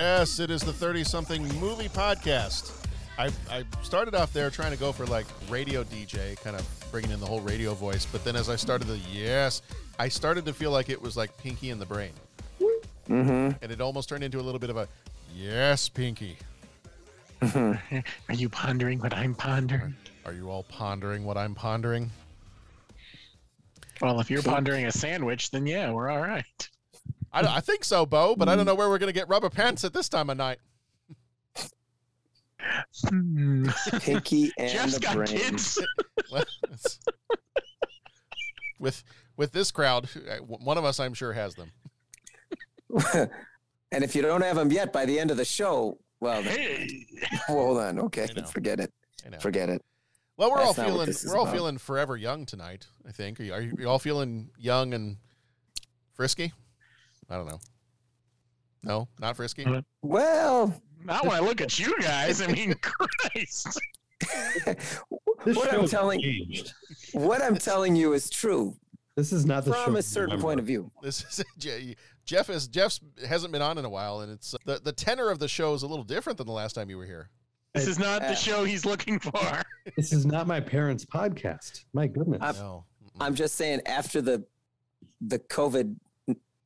Yes, it is the 30 something movie podcast. I, I started off there trying to go for like radio DJ, kind of bringing in the whole radio voice. But then as I started the yes, I started to feel like it was like Pinky in the Brain. Mm-hmm. And it almost turned into a little bit of a yes, Pinky. Are you pondering what I'm pondering? Are you all pondering what I'm pondering? Well, if you're pondering a sandwich, then yeah, we're all right. I, I think so, Bo, but I don't know where we're going to get rubber pants at this time of night. Hmm. Pinky and Jeff's the got brain. kids. With with this crowd, uh, one of us I'm sure has them. and if you don't have them yet by the end of the show, well, then- Hey, hold on. Okay, forget it. Forget it. Well, we're That's all feeling we're all about. feeling forever young tonight. I think. Are you, are you all feeling young and frisky? I don't know. No, not frisky. Uh, Well, not when I look at you guys. I mean, Christ. What I'm telling changed. what I'm telling you is true This is not the show. from a certain remember. point of view. This is Jeff is Jeff's hasn't been on in a while, and it's the the tenor of the show is a little different than the last time you were here. This is not Uh, the show he's looking for. This is not my parents' podcast. My goodness. I'm- No, I'm just saying after the the COVID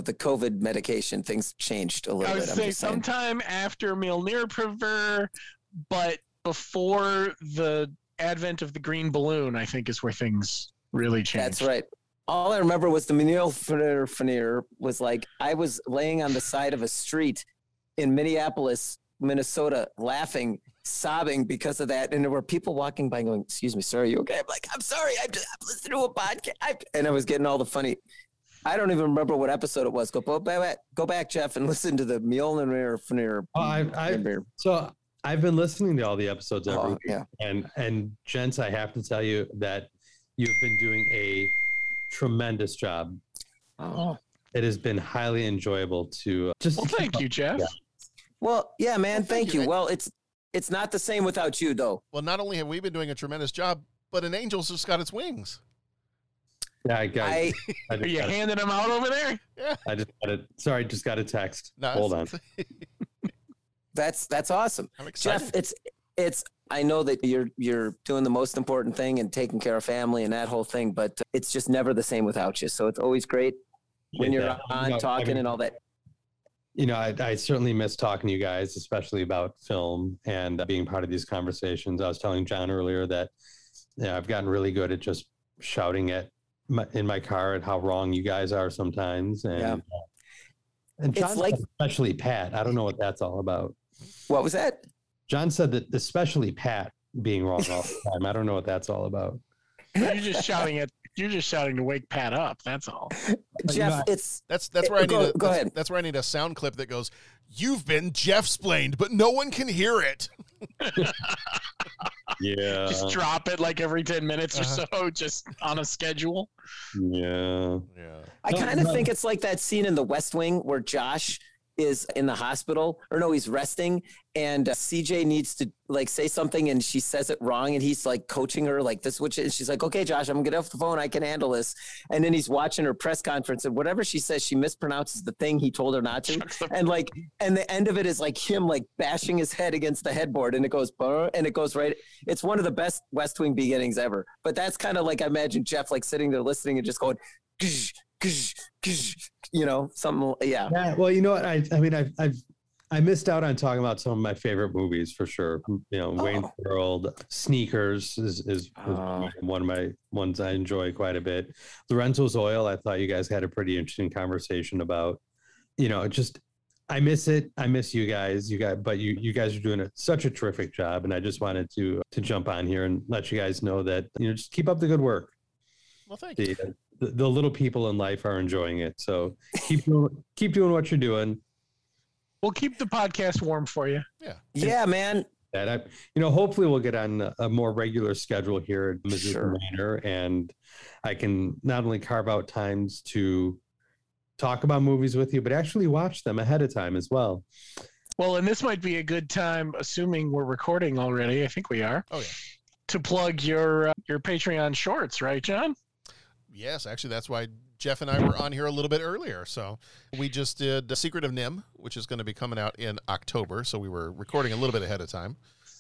the COVID medication, things changed a little I would bit. Say sometime after Mjolnir but before the advent of the green balloon, I think is where things really changed. That's right. All I remember was the Menil Fanier was like I was laying on the side of a street in Minneapolis, Minnesota, laughing, sobbing because of that. And there were people walking by going, Excuse me, sir, are you okay? I'm like, I'm sorry, I'm, just, I'm listening to a podcast. I, and I was getting all the funny. I don't even remember what episode it was. Go, go back, go back, Jeff, and listen to the Mjolnir Fanier. Oh, I, I, so I've been listening to all the episodes every Oh, week, yeah. and and gents, I have to tell you that you've been doing a tremendous job. Oh. It has been highly enjoyable to just. Well, thank you, Jeff. Yeah. Well, yeah, man, Well, thank thank you. you. Well, it's it's not the same without you, though. Well, not only have we been doing a tremendous job, but an angel's just got its wings. Yeah, I got. I I Are you got, a, handing them out over there? I just got it. Sorry, just got a text. No, Hold on. that's that's awesome. I'm excited. Jeff, it's it's I know that you're you're doing the most important thing and taking care of family and that whole thing, but it's just never the same without you. So it's always great when you're Yeah, on you know, I talking mean, and all that. you know, I, I certainly miss talking to you guys, especially about film and uh, being part of these conversations. I was telling John earlier that yeah, I've gotten really good at just shouting at my, in my car at how wrong you guys are sometimes, and Yeah. uh, and John said like- especially Pat. I don't know what that's all about. What was that? John said that especially Pat being wrong all the time. I don't know what that's all about. You're just shouting at. You're just shouting to wake Pat up. That's all. Jeff, know, it's That's that's where I need go- a go that's, ahead. that's where I need a sound clip that goes, "You've been Jeff splained, but no one can hear it." Yeah, Just drop it like every ten minutes or Uh-huh. so, just on a schedule. yeah. Yeah. I kind of no. think it's like that scene in The West Wing where Josh is in the hospital, or no, he's resting, and uh, CJ needs to like say something, and she says it wrong, and he's like coaching her, like this, which is she's like, okay, Josh, I'm gonna get off the phone, I can handle this, and then he's watching her press conference, and whatever she says, she mispronounces the thing he told her not to, and like, and the end of it is like him like bashing his head against the headboard, and it goes, and it goes right. It's one of the best West Wing beginnings ever, but that's kind of like I imagine Jeff like sitting there listening and just going. "Gsh, you know, something. Yeah. Yeah. Well, you know what? I I mean, I've I've I missed out on talking about some of my favorite movies for sure. You know, oh. Wayne's World, Sneakers is, is, is Oh. one of my ones I enjoy quite a bit. Lorenzo's Oil, I thought you guys had a pretty interesting conversation about. You know, just I miss it. I miss you guys. You guys, but you you guys are doing a, such a terrific job, and I just wanted to to jump on here and let you guys know that you know just keep up the good work. Well, thank you. The, the, the little people in life are enjoying it, so keep doing keep doing what you're doing. We'll keep the podcast warm for you. Yeah. Yeah, man. that. I, you know, hopefully we'll get on a more regular schedule here at Mizzou Sure. Manor, and I can not only carve out times to talk about movies with you, but actually watch them ahead of time as well. Well, and this might be a good time, assuming we're recording already. I think we are. Oh yeah. To plug your uh, your Patreon shorts, right, John? Yes, actually, that's why Jeff and I were on here a little bit earlier. So we just did The Secret of NIMH, which is going to be coming out in October. So we were recording a little bit ahead of time.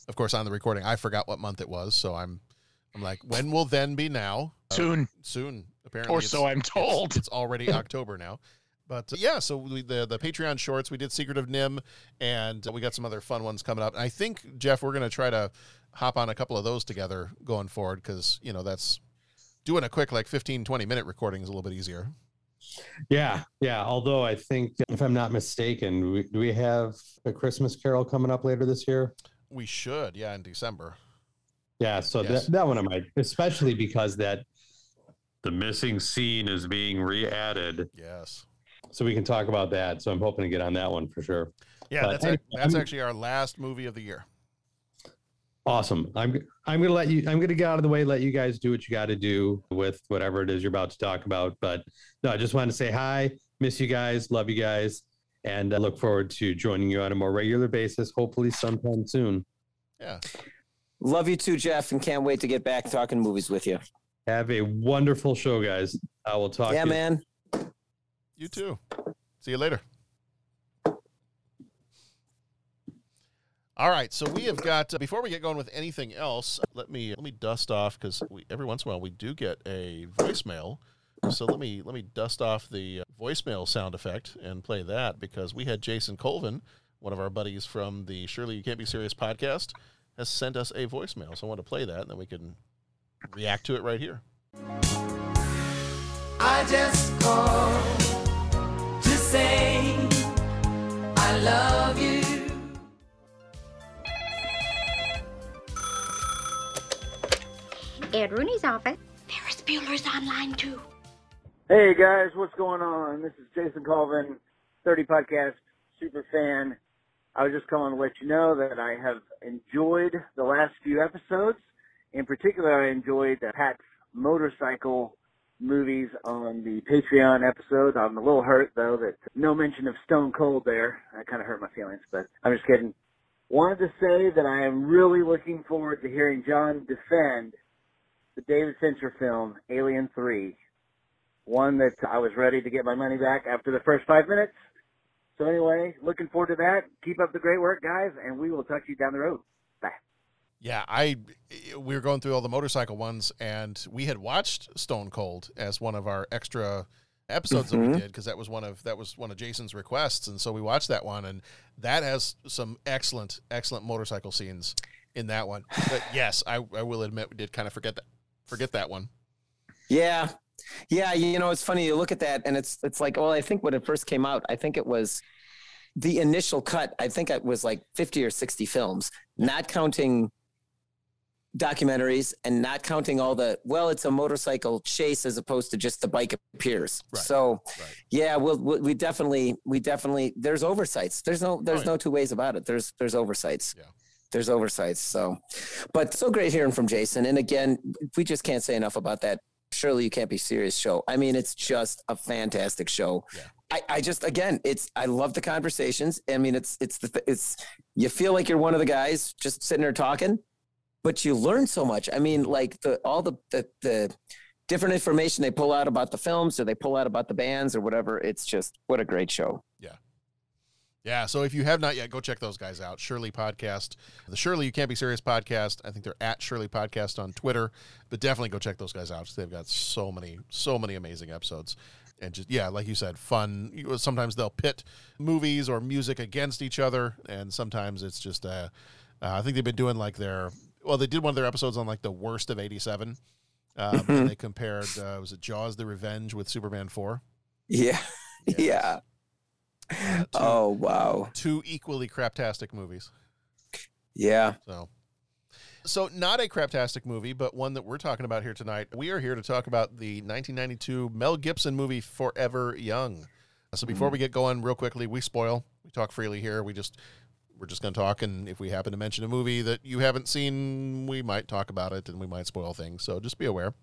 Of course, on the recording, I forgot what month it was. So I'm, I'm like, when will then be now? Uh, Soon. soon, apparently. Or so I'm told. It's, already October now. But uh, yeah, so we, the the Patreon shorts, we did Secret of NIMH, and we got some other fun ones coming up. And I think Jeff, we're going to try to hop on a couple of those together going forward because you know that's doing a quick like 15 20 minute recording is a little bit easier Yeah, yeah. Although I think, if I'm not mistaken, we, do we have a Christmas Carol coming up later this year? we should yeah in december Yeah, so Yes. that, that one I might, especially because that the missing scene is being re-added, yes so we can talk about that. So I'm hoping to get on that one for sure. yeah But that's anyway, ac- that's I'm- actually our last movie of the year Awesome. I'm I'm gonna let you. I'm gonna get out of the way. Let you guys do what you got to do with whatever it is you're about to talk about. But no, I just wanted to say hi. Miss you guys. Love you guys, and I look forward to joining you on a more regular basis. Hopefully, sometime soon. yeah Love you too, Jeff, and can't wait to get back talking movies with you. Have a wonderful show, guys. I will talk. yeah, to you. man. you too see you later all right so we have got uh, before we get going with anything else let me let me dust off because every once in a while we do get a voicemail. So let me let me dust off the uh, voicemail sound effect and play that because we had jason colvin one of our buddies from the surely you can't be serious podcast has sent us a voicemail. So i want to play that and then we can react to it right here. I just called Ed Rooney's office. Ferris Bueller's online too. Hey guys, what's going on? This is Jason Colvin, 30 Podcast super fan. I was just calling to let you know that I have enjoyed the last few episodes. In particular, I enjoyed the Pat's motorcycle movies on the Patreon episode. I'm a little hurt though that no mention of Stone Cold there. That kind of hurt my feelings, but I'm just kidding. Wanted to say that I am really looking forward to hearing John defend the David Fincher film Alien 3 one that I was ready to get my money back after the first five minutes. So anyway, looking forward to that. Keep up the great work, guys, and we will talk to you down the road. Bye. Yeah, I we were going through all the motorcycle ones, and we had watched Stone Cold as one of our extra episodes that we Mhm. did because that was one of that was one of Jason's requests, and so we watched that one, and that has some excellent excellent motorcycle scenes in that one. But yes, I, I will admit we did kind of forget that forget that one. Yeah. Yeah, you know, it's funny you look at that and it's it's like, well, I think when it first came out, I think it was the initial cut, I think it was like 50 or 60 films, not counting documentaries and not counting all the well, it's a motorcycle chase as opposed to just the bike appears. Right. So, Right. yeah, we'll, we we definitely we definitely there's oversights. There's no there's oh, yeah. no two ways about it. There's there's oversights. Yeah. There's oversights. So, but so great hearing from Jason. And again, we just can't say enough about that. Surely you can't be serious show. I mean, it's just a fantastic show. Yeah. I, I just again, it's I love the conversations. I mean, it's it's the it's you feel like you're one of the guys just sitting there talking, but you learn so much. I mean, like the all the the the different information they pull out about the films or they pull out about the bands or whatever. It's just what a great show. Yeah, so if you have not yet, go check those guys out. Shirley Podcast, the Shirley You Can't Be Serious podcast. I think they're at Shirley Podcast on Twitter, but definitely go check those guys out. They've got so many, so many amazing episodes. and just yeah, like you said, fun. Sometimes they'll pit movies or music against each other, and sometimes it's just. Uh, uh, I think they've been doing like their well, they did one of their episodes on like the worst of '87. Um, and they compared uh, was it Jaws: The Revenge with Superman Four. Yeah. Yeah. Oh wow. Two equally craptastic movies. Yeah. So, so not a craptastic movie, but one that we're talking about here tonight. We are here to talk about the 1992 Mel Gibson movie Forever Young. So hmm. before we get going, real quickly, we spoil. We talk freely here. We just we're just going to talk, and if we happen to mention a movie that you haven't seen, we might talk about it, and we might spoil things. So just be aware.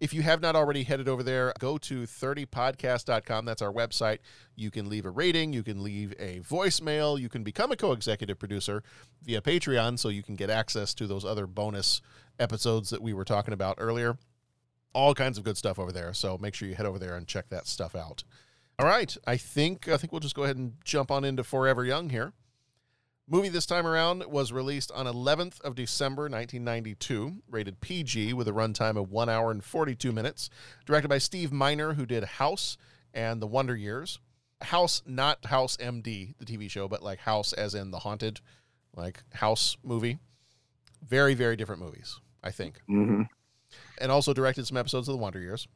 If you have not already headed over there, go to 30podcast.com. That's our website. You can leave a rating, you can leave a voicemail, you can become a co executive producer via Patreon so you can get access to those other bonus episodes that we were talking about earlier. All kinds of good stuff over there. So make sure you head over there and check that stuff out. All right. I think I think we'll just go ahead and jump on into Forever Young here. Movie this time around was released on 11th of December 1992, rated PG with a runtime of 1 hour and 42 minutes, directed by Steve Miner who did House and The Wonder Years. House not House MD, the TV show, but like House as in the haunted like House movie. Very very different movies, I think. Mm-hmm. And also directed some episodes of The Wonder Years.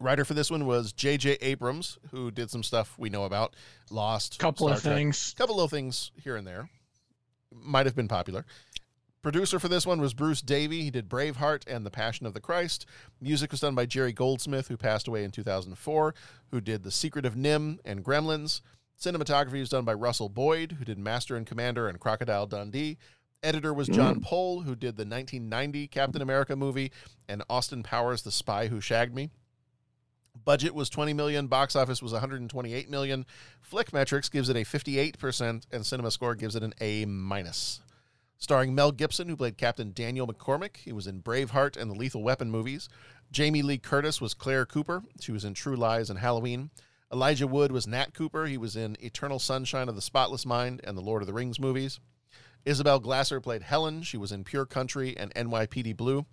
Writer for this one was J.J. Abrams, who did some stuff we know about, Lost, Couple of Star Trek. things. couple little things here and there. Might have been popular. Producer for this one was Bruce Davey. He did Braveheart and The Passion of the Christ. Music was done by Jerry Goldsmith, who passed away in 2004, who did The Secret of NIMH and Gremlins. Cinematography was done by Russell Boyd, who did Master and Commander and Crocodile Dundee. Editor was John mm. Poll, who did the 1990 Captain America movie and Austin Powers, The Spy Who Shagged Me. Budget was 20 million, box office was 128 million. Flick Metrics gives it a 58% and Cinema Score gives it an A minus. Starring Mel Gibson, who played Captain Daniel McCormick. He was in Braveheart and the Lethal Weapon movies. Jamie Lee Curtis was Claire Cooper. She was in True Lies and Halloween. Elijah Wood was Nat Cooper. He was in Eternal Sunshine of the Spotless Mind and the Lord of the Rings movies. Isabel Glasser played Helen. She was in Pure Country and NYPD Blue.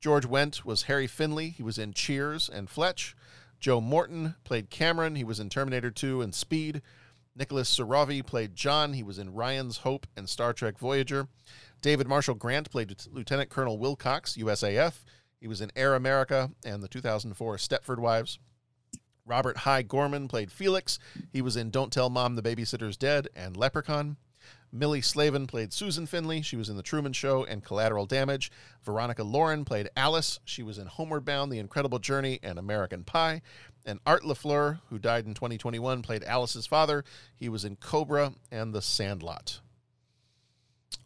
George Wendt was Harry Finley. He was in Cheers and Fletch. Joe Morton played Cameron. He was in Terminator 2 and Speed. Nicolas Surovy played John. He was in Ryan's Hope and Star Trek Voyager. David Marshall Grant played Lieutenant Colonel Wilcox, USAF. He was in Air America and the 2004 Stepford Wives. Robert Hy Gorman played Felix. He was in Don't Tell Mom the Babysitter's Dead and Leprechaun. Millie Slavin played Susan Finley. She was in The Truman Show and Collateral Damage. Veronica Lauren played Alice. She was in Homeward Bound, The Incredible Journey, and American Pie. And Art LaFleur, who died in 2021, played Alice's father. He was in Cobra and The Sandlot.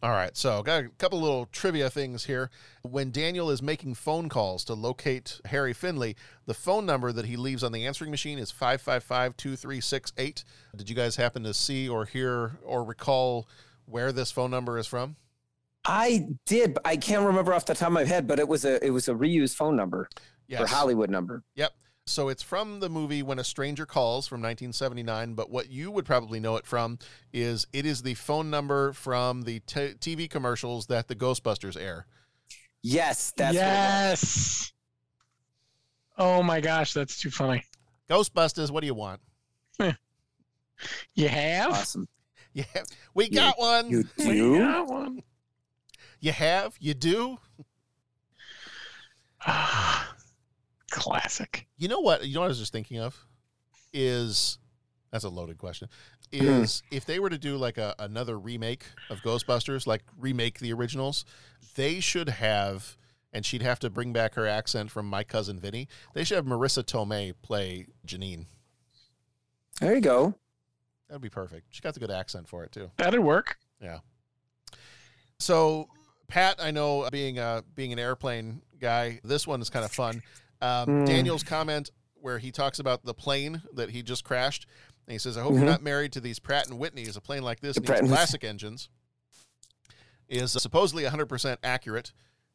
All right, so got a couple little trivia things here. When Daniel is making phone calls to locate Harry Finley, the phone number that he leaves on the answering machine is 555-2368. Did you guys happen to see or hear or recall where this phone number is from? I did, I can't remember off the top of my head, but it was a it was a reused phone number or Hollywood number. Yep. So it's from the movie When a Stranger Calls from 1979, but what you would probably know it from is it is the phone number from the t- TV commercials that the Ghostbusters air. Yes, that's what it was. yes. Oh my gosh, that's too funny. Ghostbusters, what do you want? You have? awesome. Yeah, we got one. You We do? got one. You have? You do? Ah. Classic. You know what? You know what I was just thinking of is that's a loaded question. Is if they were to do like a another remake of Ghostbusters, like remake the originals, they should have, and she'd have to bring back her accent from my cousin Vinny. They should have Marisa Tomei play Janine. There you go. That'd be perfect. She got the good accent for it too. That'd work. Yeah. So Pat, I know being a being an airplane guy, this one is kind of fun. Um, Mm. Daniel's comment where he talks about the plane that he just crashed, and he says, "I hope Mhm. you're not married to these Pratt and Whitneys. A plane like this The needs Pratt classic engines." Is supposedly 100% accurate.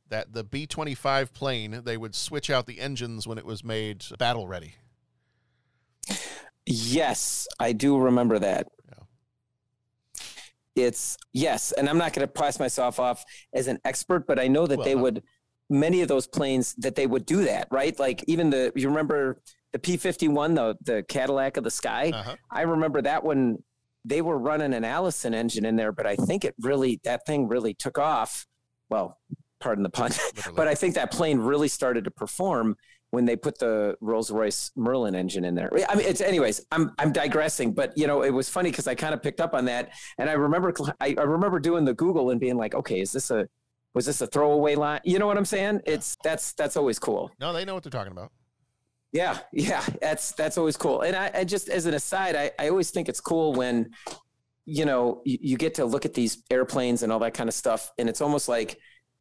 That the B-25 plane they would switch out the engines when it was made battle ready. Yes, I do remember that. Yeah. It's yes, and I'm not going to pass myself off as an expert, but I know that Well, they no. would many of those planes that they would do that, right? Like even the you remember the P51, the the Cadillac of the Sky. Uh-huh. I remember that one. They were running an Allison engine in there, but I think it really that thing really took off. Well, pardon the pun, but I think that plane really started to perform when they put the Rolls Royce Merlin engine in there. I mean, it's anyways. I'm I'm digressing, but you know, it was funny because I kind of picked up on that, and I remember I, I remember doing the Google and being like, okay, is this a was this a throwaway line? You know what I'm saying? It's that's that's always cool. No, they know what they're talking about. Yeah, yeah, that's that's always cool. And I, I just as an aside, I, I always think it's cool when, you know, you, you get to look at these airplanes and all that kind of stuff, and it's almost like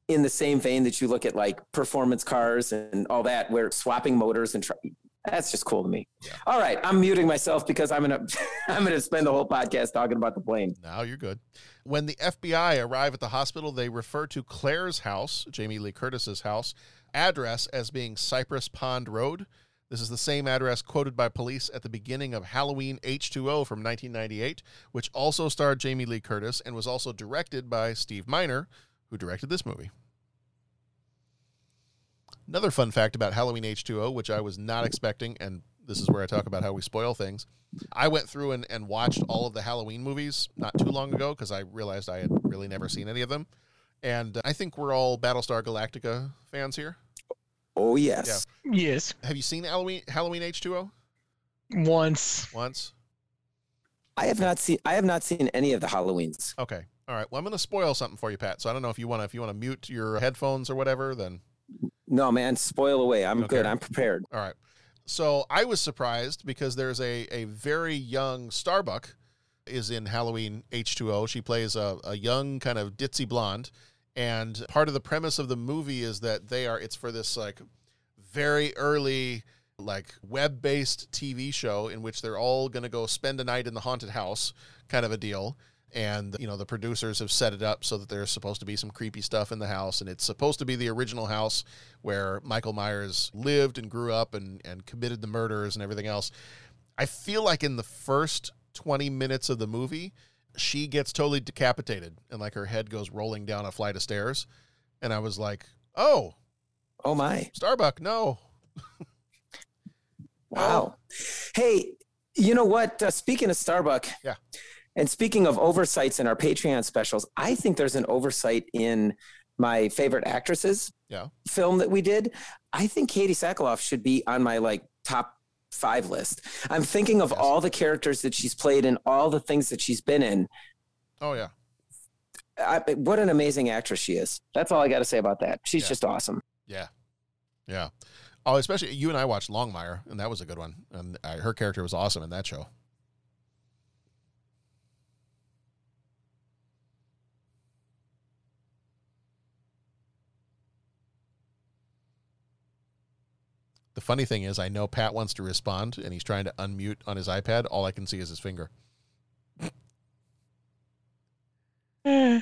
in the same vein that you look at like performance cars and all that, where swapping motors and tr- that's just cool to me. All right, I'm muting myself because I'm gonna I'm gonna spend the whole podcast talking about the plane. Now you're good. When the FBI arrive at the hospital, they refer to Claire's house, Jamie Lee Curtis's house, address as being Cypress Pond Road. This is the same address quoted by police at the beginning of Halloween H2O from 1998, which also starred Jamie Lee Curtis and was also directed by Steve Miner, who directed this movie. Another fun fact about Halloween H2O, which I was not expecting, and this is where I talk about how we spoil things. I went through and, and watched all of the Halloween movies not too long ago because I realized I had really never seen any of them. And I think we're all Battlestar Galactica fans here. Oh yes, Yes. Have you seen Halloween Halloween H2O Once. once? I have not seen I have not seen any of the Halloweens. Okay. All right. Well, I'm going to spoil something for you, Pat. So I don't know if you want to if you want to mute your headphones or whatever, then No, man, spoil away. I'm Okay. good. I'm prepared. All right. So I was surprised because there's a, a very young Starbuck is in Halloween H2O. She plays a, a young kind of ditzy blonde. And part of the premise of the movie is that they are, it's for this like very early, like web based TV show in which they're all going to go spend a night in the haunted house kind of a deal. And, you know, the producers have set it up so that there's supposed to be some creepy stuff in the house. And it's supposed to be the original house where Michael Myers lived and grew up and, and committed the murders and everything else. I feel like in the first 20 minutes of the movie, she gets totally decapitated and like her head goes rolling down a flight of stairs. And I was like, oh, Oh my. Starbuck, no. Wow. Hey, you know what? Uh, speaking of Starbuck, Yeah. And speaking of oversights in our Patreon specials, I think there's an oversight in my favorite actresses Yeah. film that we did. I think Katee Sackhoff should be on my like top five list. I'm thinking of all the characters that she's played and all the things that she's been in. Oh, yeah. I, what an amazing actress she is. That's all I got to say about that. She's Yeah. just awesome. Yeah. Yeah. Oh, especially you and I watched Longmire, and that was a good one. And I, her character was awesome in that show. The funny thing is, I know Pat wants to respond, and he's trying to unmute on his iPad. All I can see is his finger. Here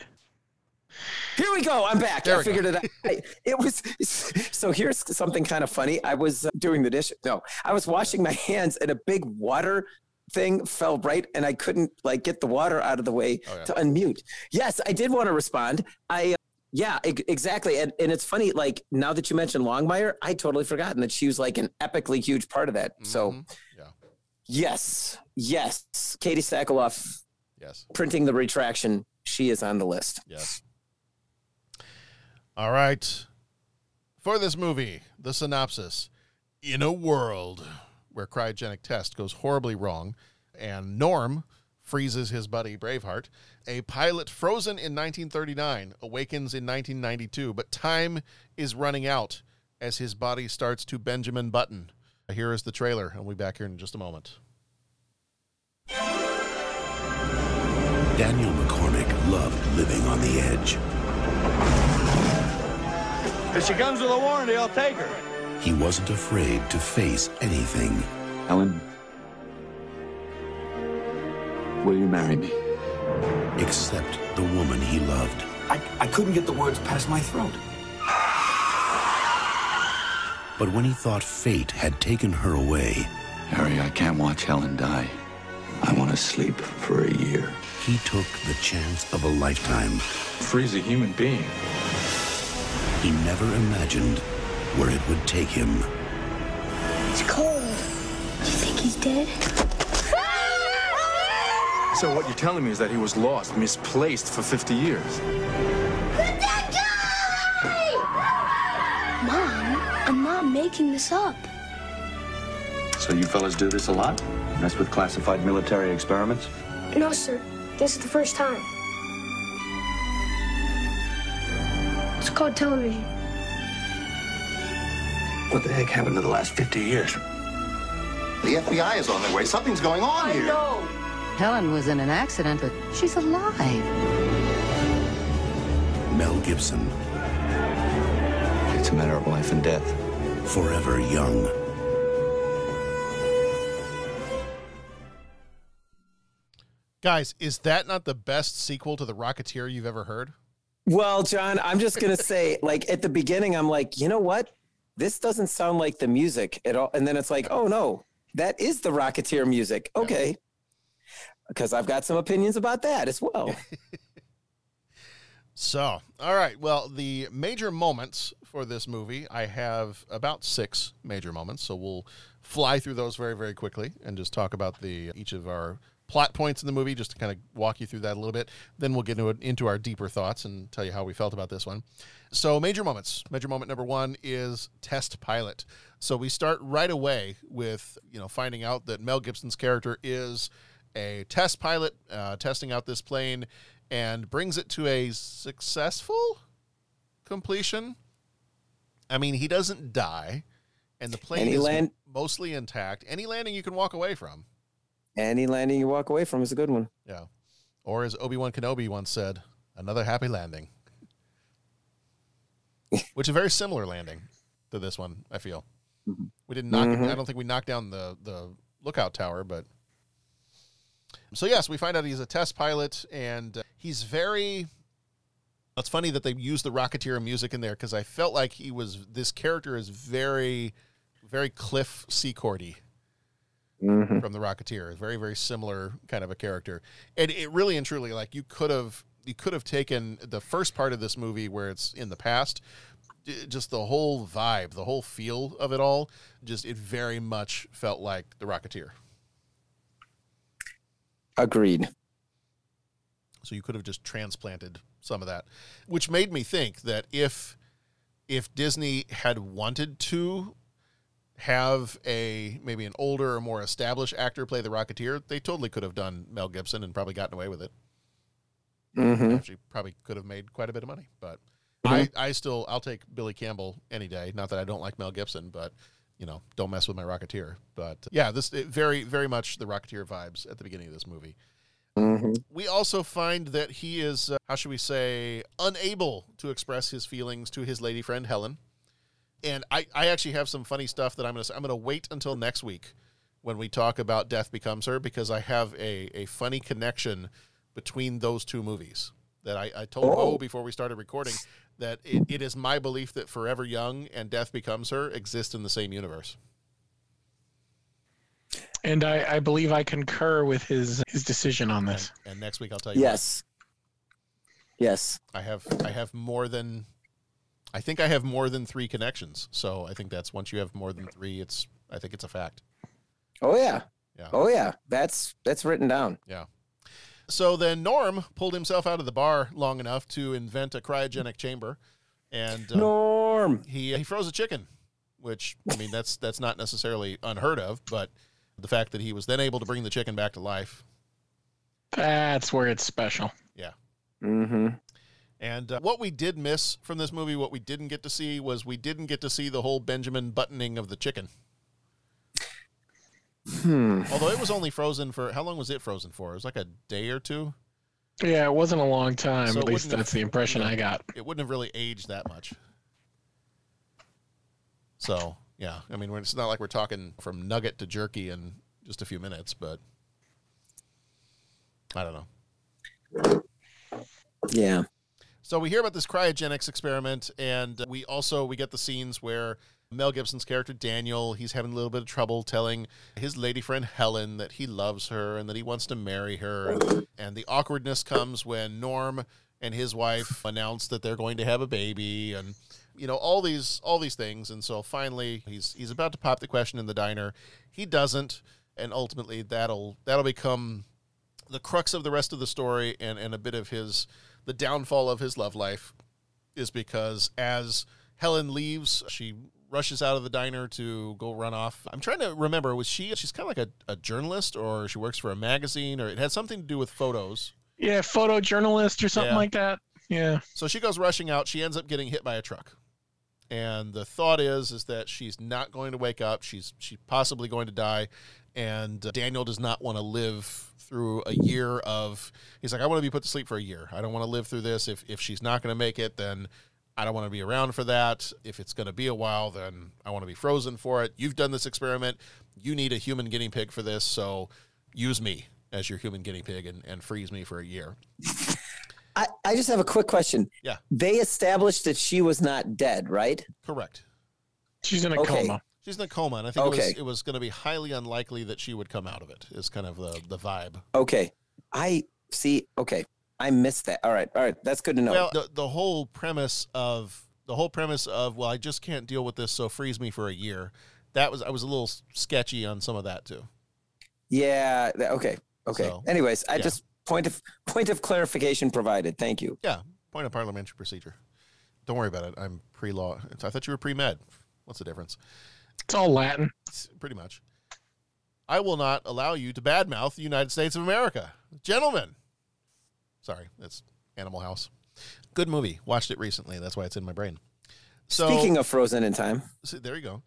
we go. I'm back. There I we go. figured it out. I- It was so. Here's something kind of funny. I was uh, doing the dish. No, I was washing my hands, and a big water thing fell right, and I couldn't like get the water out of the way Oh, yeah. to unmute. Yes, I did want to respond. I. Yeah, exactly. And, and it's funny, like now that you mentioned Longmire, I totally forgotten that she was like an epically huge part of that. So, Mhm. Yeah. yes, yes, Katee Sackhoff Yes. printing the retraction. She is on the list. Yes. All right. For this movie, the synopsis In a world where cryogenic test goes horribly wrong and Norm freezes his buddy Braveheart, a pilot frozen in 1939 awakens in 1992, but time is running out as his body starts to Benjamin Button. Here is the trailer. I'll be back here in just a moment. Daniel McCormick loved living on the edge. If she comes with a warranty, I'll take her. He wasn't afraid to face anything. Helen, will you marry me? Except the woman he loved. I, I couldn't get the words past my throat. But when he thought fate had taken her away, Harry, I can't watch Helen die. I want to sleep for a year. he took the chance of a lifetime. Freeze a human being. He never imagined where it would take him. It's cold. Do you think he's dead? So what you're telling me is that he was lost, misplaced for 50 years. Mom, I'm not making this up. So you fellas do this a lot? Mess with classified military experiments? No, sir. This is the first time. It's called television. What the heck happened to the last 50 years? The FBI is on their way. Something's going on here. Helen was in an accident, but she's alive. Mel Gibson, It's a matter of life and death. forever young. Guys, is that not the best sequel to The Rocketeer you've ever heard? Well, John, I'm just gonna say, like at the beginning, I'm like, you know what? This doesn't sound like the music at all. And then it's like, oh no, that is the Rocketeer music. Okay. Because I've got some opinions about that as well. So, all right. Well, the major moments for this movie, I have about six major moments. So we'll fly through those very, very quickly and just talk about the each of our plot points in the movie, just to kind of walk you through that a little bit. Then we'll get into, into our deeper thoughts and tell you how we felt about this one. So, major moments. Major moment number one is test pilot. So we start right away with you know finding out that Mel Gibson's character is a test pilot uh, testing out this plane and brings it to a successful completion. I mean, he doesn't die, and the plane Any is land- mostly intact. Any landing you can walk away from. Any landing you walk away from is a good one. Yeah. Or as Obi Wan Kenobi once said, another happy landing. Which is a very similar landing to this one, I feel. We didn't knock Mhm. I don't think we knocked down the, the lookout tower, but so yes, we find out he's a test pilot and uh, he's very it's funny that they used the Rocketeer music in there because I felt like he was this character is very very Cliff Secordy Mhm. from the Rocketeer. Very, very similar kind of a character. And it really and truly, like you could have you could have taken the first part of this movie where it's in the past, just the whole vibe, the whole feel of it all, just it very much felt like the Rocketeer. Agreed. So you could have just transplanted some of that, which made me think that if if Disney had wanted to have a maybe an older or more established actor play the Rocketeer, they totally could have done Mel Gibson and probably gotten away with it. Mhm. Actually, probably could have made quite a bit of money. But I, I still I'll take Billy Campbell any day. Not that I don't like Mel Gibson, but you know, don't mess with my Rocketeer. But yeah, this it, very very much the Rocketeer vibes at the beginning of this movie. Mhm. We also find that he is, uh, how should we say, unable to express his feelings to his lady friend Helen. And I, I actually have some funny stuff that I'm gonna I'm gonna wait until next week when we talk about Death Becomes Her because I have a, a funny connection between those two movies that I, I told Oh. Bo before we started recording that it, it is my belief that Forever Young and Death Becomes Her exist in the same universe. And I, I believe I concur with his his decision on this. And next week I'll tell you. why. Yes. Yes. I have I have more than I think I have more than three connections. So I think that's once you have more than three, it's I think it's a fact. Oh yeah. Yeah. Oh yeah. That's that's written down. Yeah. So then Norm pulled himself out of the bar long enough to invent a cryogenic chamber, and uh, Norm. he he froze a chicken, which I mean that's that's not necessarily unheard of, but the fact that he was then able to bring the chicken back to life, That's where it's special. yeah. Mm-hmm. And uh, what we did miss from this movie, what we didn't get to see, was we didn't get to see the whole Benjamin buttoning of the chicken. Hmm. Although it was only frozen for how long was it frozen for? It was like a day or two. Yeah, it wasn't a long time. So at least wouldn't have- that's the impression I got. It wouldn't have really aged that much. So yeah, I mean, it's not like we're talking from nugget to jerky in just a few minutes, but I don't know. Yeah. So we hear about this cryogenics experiment, and we also we get the scenes where Mel Gibson's character Daniel he's having a little bit of trouble telling his lady friend Helen that he loves her and that he wants to marry her, and the awkwardness comes when Norm and his wife announce that they're going to have a baby, and you know all these all these things, and so finally he's he's about to pop the question in the diner, he doesn't. and ultimately that'll that'll become the crux of the rest of the story and and a bit of his the downfall of his love life is because as Helen leaves, she rushes out of the diner to go run off. I'm trying to remember was she she's kind of like a, a journalist or she works for a magazine or it had something to do with photos. Yeah, photojournalist or something Yeah. like that. Yeah. So she goes rushing out. She ends up getting hit by a truck. And the thought is is that she's not going to wake up. She's she's possibly going to die. And uh, Daniel does not want to live through a year of. He's like, I want to be put to sleep for a year. I don't want to live through this. If if she's not going to make it, then I don't want to be around for that. If it's going to be a while, then I want to be frozen for it. You've done this experiment. You need a human guinea pig for this. So use me as your human guinea pig and, and freeze me for a year. I, I just have a quick question. Yeah. They established that she was not dead, right? Correct. She's in a Okay. coma. She's in a coma, and I think it was, it was going to be highly unlikely that she would come out of it. Is kind of the the vibe. Okay. I see. Okay. I missed that. All right. All right. That's good to know. Well, the the whole premise of the whole premise of well, I just can't deal with this, so freeze me for a year. That was I was a little sketchy on some of that too. yeah. Okay. Okay. So, Anyways, I yeah. just point of point of clarification provided. Thank you. Yeah, point of parliamentary procedure. Don't worry about it. I'm pre law. I thought you were pre med. What's the difference? It's all Latin. Pretty much. I will not allow you to badmouth the United States of America. Gentlemen. Sorry, that's Animal House. Good movie. Watched it recently. That's why it's in my brain. So Speaking of frozen in time, so there you go.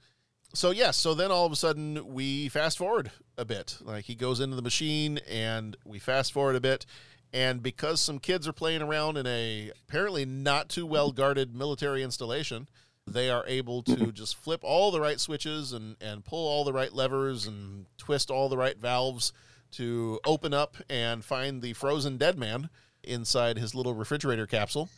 So yes, so then all of a sudden we fast forward a bit. Like he goes into the machine and we fast forward a bit and because some kids are playing around in a apparently not too well guarded military installation, they are able to just flip all the right switches and and pull all the right levers and twist all the right valves to open up and find the frozen dead man inside his little refrigerator capsule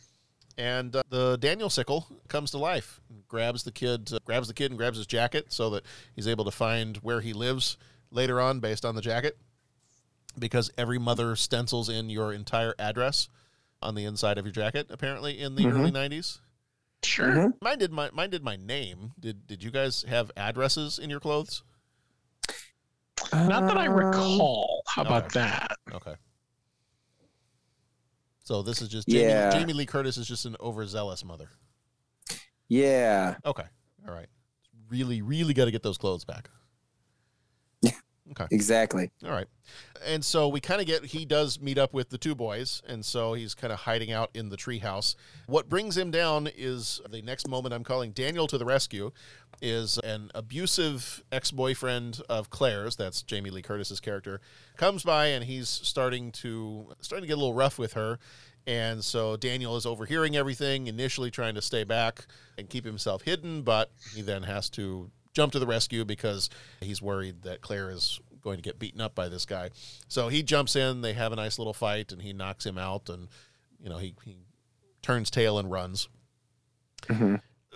and uh, the Daniel sickle comes to life, grabs the kid, uh, grabs the kid, and grabs his jacket so that he's able to find where he lives later on based on the jacket. Because every mother stencils in your entire address on the inside of your jacket, apparently in the Mhm. early '90s. Sure. Mhm. Mine did my mine did my name. Did did you guys have addresses in your clothes? Not that I Um, recall. How about Okay. that? Okay. So this is just Jamie, Yeah. Jamie Lee Curtis is just an overzealous mother. Yeah. Okay. All right. Really, really got to get those clothes back. Okay. Exactly. All right. And so we kind of get he does meet up with the two boys, and so he's kind of hiding out in the treehouse. What brings him down is the next moment I'm calling Daniel to the rescue is an abusive ex-boyfriend of Claire's, that's Jamie Lee Curtis's character, comes by and he's starting to starting to get a little rough with her. And so Daniel is overhearing everything, initially trying to stay back and keep himself hidden, but he then has to jump to the rescue because he's worried that Claire is going to get beaten up by this guy. So he jumps in, they have a nice little fight, and he knocks him out, and you know he, he turns tail and runs.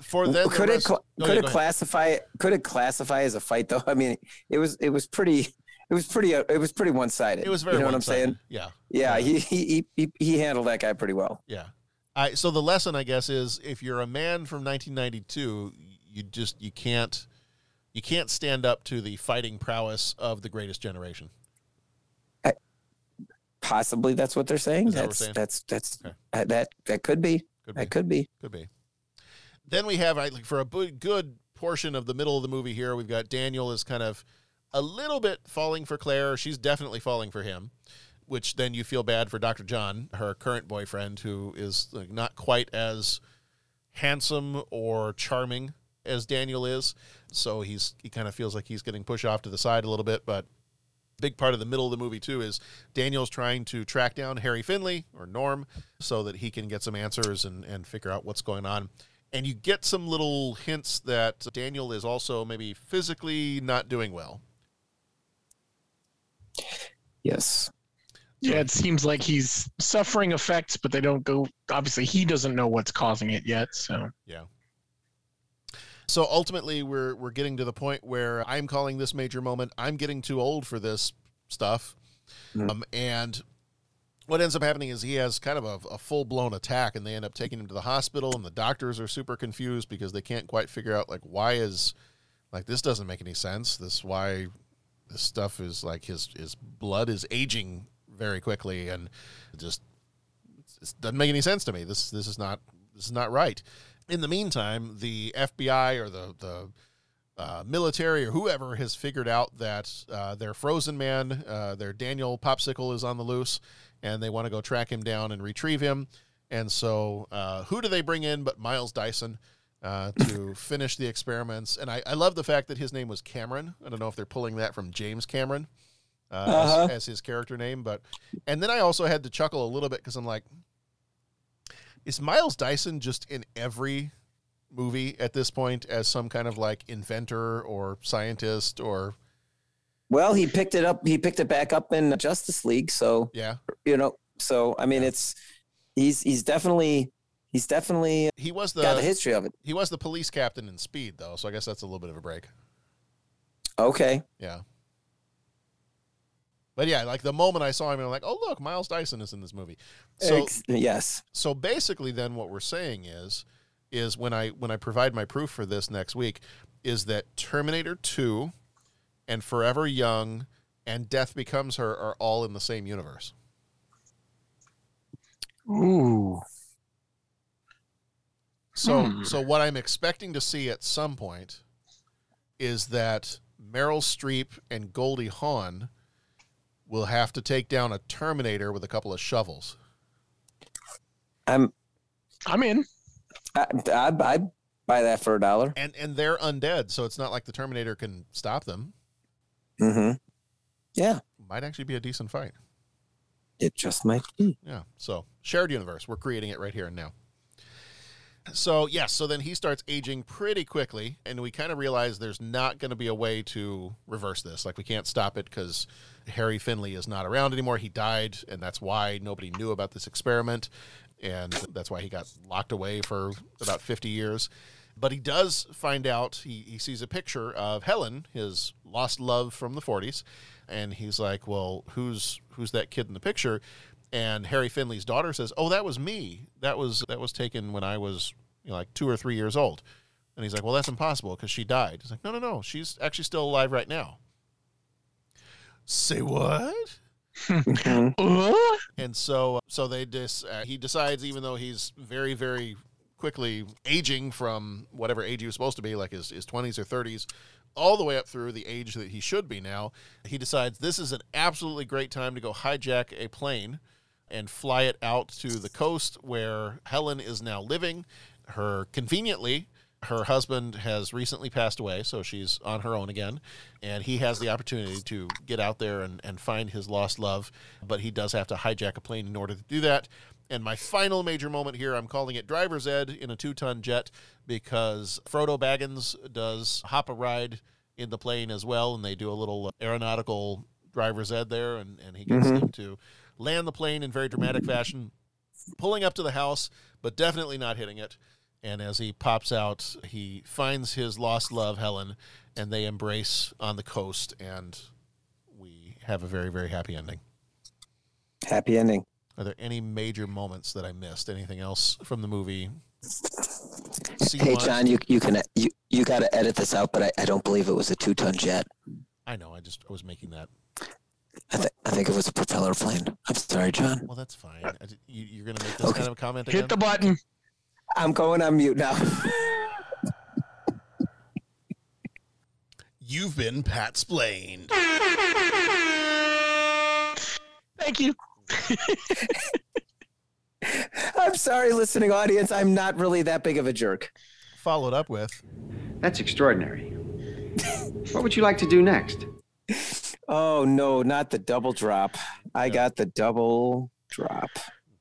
For then, the could it cl- Oh, could yeah, it classify could it classify as a fight though? I mean, it was it was pretty it was pretty uh, it was pretty one sided. It was very You know what I'm one-sided. saying? Yeah. Yeah. He, he he he handled that guy pretty well. Yeah. I, so the lesson, I guess, is if you're a man from 1992, you just you can't you can't stand up to the fighting prowess of the greatest generation. Possibly that's what they're saying. That that's, saying? that's that's uh, that that could be. Could that could be. Could be. Then we have I like for a good portion of the middle of the movie here, we've got Daniel is kind of a little bit falling for Claire. She's definitely falling for him, which then you feel bad for Dr. John, her current boyfriend, who is like, not quite as handsome or charming as Daniel is. So he's he kind of feels like he's getting pushed off to the side a little bit, but big part of the middle of the movie too is Daniel's trying to track down Harry Finley or Norm so that he can get some answers and, and figure out what's going on. And you get some little hints that Daniel is also maybe physically not doing well. Yes. Yeah, it seems like he's suffering effects, but they don't go. Obviously, he doesn't know what's causing it yet. So Yeah. So ultimately, we're we're getting to the point where I'm calling this major moment. I'm getting too old for this stuff, um, and what ends up happening is he has kind of a, a full blown attack, and they end up taking him to the hospital, and the doctors are super confused because they can't quite figure out like why is like this doesn't make any sense. This why this stuff is like his his blood is aging very quickly, and it just it doesn't make any sense to me. This this is not this is not right. In the meantime, the FBI or the the uh, military or whoever has figured out that uh, their frozen man, uh, their Daniel Popsicle, is on the loose, and they want to go track him down and retrieve him. And so, uh, who do they bring in but Miles Dyson uh, to finish the experiments? And I, I love the fact that his name was Cameron. I don't know if they're pulling that from James Cameron uh, Uh-huh. as, as his character name, but and then I also had to chuckle a little bit because I'm like, is Miles Dyson just in every movie at this point as some kind of like inventor or scientist or Well, he picked it up. He picked it back up in Justice League. So yeah, you know. So I mean, it's he's he's definitely he's definitely he was the got the history of it. He was the police captain in Speed though, so I guess that's a little bit of a break. Okay. Yeah. But yeah, like the moment I saw him, I'm like, oh look, Miles Dyson is in this movie. So Ex- yes. So basically, then what we're saying is, is when I when I provide my proof for this next week, is that Terminator Two, and Forever Young, and Death Becomes Her are all in the same universe. Ooh. So Hmm. so what I'm expecting to see at some point is that Meryl Streep and Goldie Hawn will have to take down a Terminator with a couple of shovels. I'm I'm in. I I I'd buy that for a dollar. And and they're undead, so it's not like the Terminator can stop them. Mm-hmm. Yeah. Might actually be a decent fight. It just might be. Yeah. So shared universe. We're creating it right here and now. So yes, so then he starts aging pretty quickly, and we kind of realize there's not going to be a way to reverse this. Like we can't stop it because Harry Finley is not around anymore. He died, and that's why nobody knew about this experiment, and that's why he got locked away for about 50 years. But he does find out. He he sees a picture of Helen, his lost love from the 40s, and he's like, "Well, who's who's that kid in the picture?" And Harry Finley's daughter says, "Oh, that was me. That was that was taken when I was you know, like two or three years old." And he's like, "Well, that's impossible because she died." He's like, "No, no, no. She's actually still alive right now." Say what? and so so they dis uh, he decides even though he's very very quickly aging from whatever age he was supposed to be like his, his 20s or 30s all the way up through the age that he should be now he decides this is an absolutely great time to go hijack a plane and fly it out to the coast where helen is now living her conveniently her husband has recently passed away, so she's on her own again. And he has the opportunity to get out there and, and find his lost love, but he does have to hijack a plane in order to do that. And my final major moment here, I'm calling it driver's ed in a two ton jet because Frodo Baggins does hop a ride in the plane as well, and they do a little aeronautical driver's ed there, and, and he gets Mhm. them to land the plane in very dramatic fashion, pulling up to the house, but definitely not hitting it. And as he pops out, he finds his lost love, Helen, and they embrace on the coast, and we have a very, very happy ending. Happy ending. Are there any major moments that I missed? Anything else from the movie? Hey John, you you can you you got to edit this out, but I, I don't believe it was a two ton jet. I know. I just I was making that. I, th- I think it was a propeller plane. I'm sorry, John. Well, that's fine. I did- you, you're going to make this kind of a comment again? Hit the button. I'm going on mute now. You've been Pat Splained. Thank you. I'm sorry, listening audience. I'm not really that big of a jerk. Followed up with. That's extraordinary. what would you like to do next? Oh no, not the double drop. I got the double drop.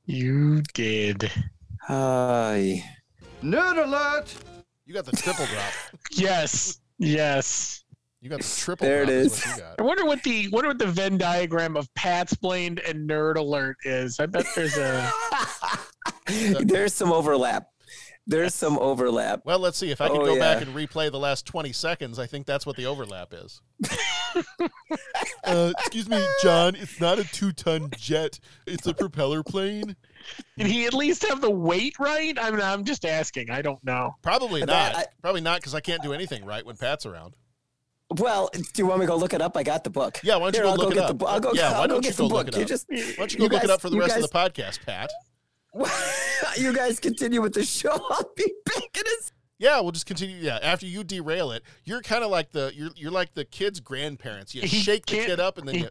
You did. Hi. Nerd alert! You got the triple drop. Yes. Yes. You got the triple There it is. is. What you got. I wonder what the wonder what the Venn diagram of Pat Splained and nerd alert is. I bet there's a There's some overlap. There's some overlap. Well, let's see. If I could Oh, go back and replay the last 20 seconds, I think that's what the overlap is. uh, excuse me, John. It's not a two ton jet, it's a propeller plane. Did he at least have the weight right? I mean, I'm just asking. I don't know. Probably not. I- Probably not because I can't do anything right when Pat's around. Well, do you want me to go look it up? I got the book. Yeah, why don't you Here, go I'll look go it get up? the. I'll go, yeah, I'll why don't get you the go book. look it You up? just, why don't you go you look it up for the you rest of the podcast, Pat? you guys continue with the show. I'll be back in a Yeah, we'll just continue. Yeah, after you derail it, you're kind of like the you're you're like the kid's grandparents. You He shake the kid up and then he you.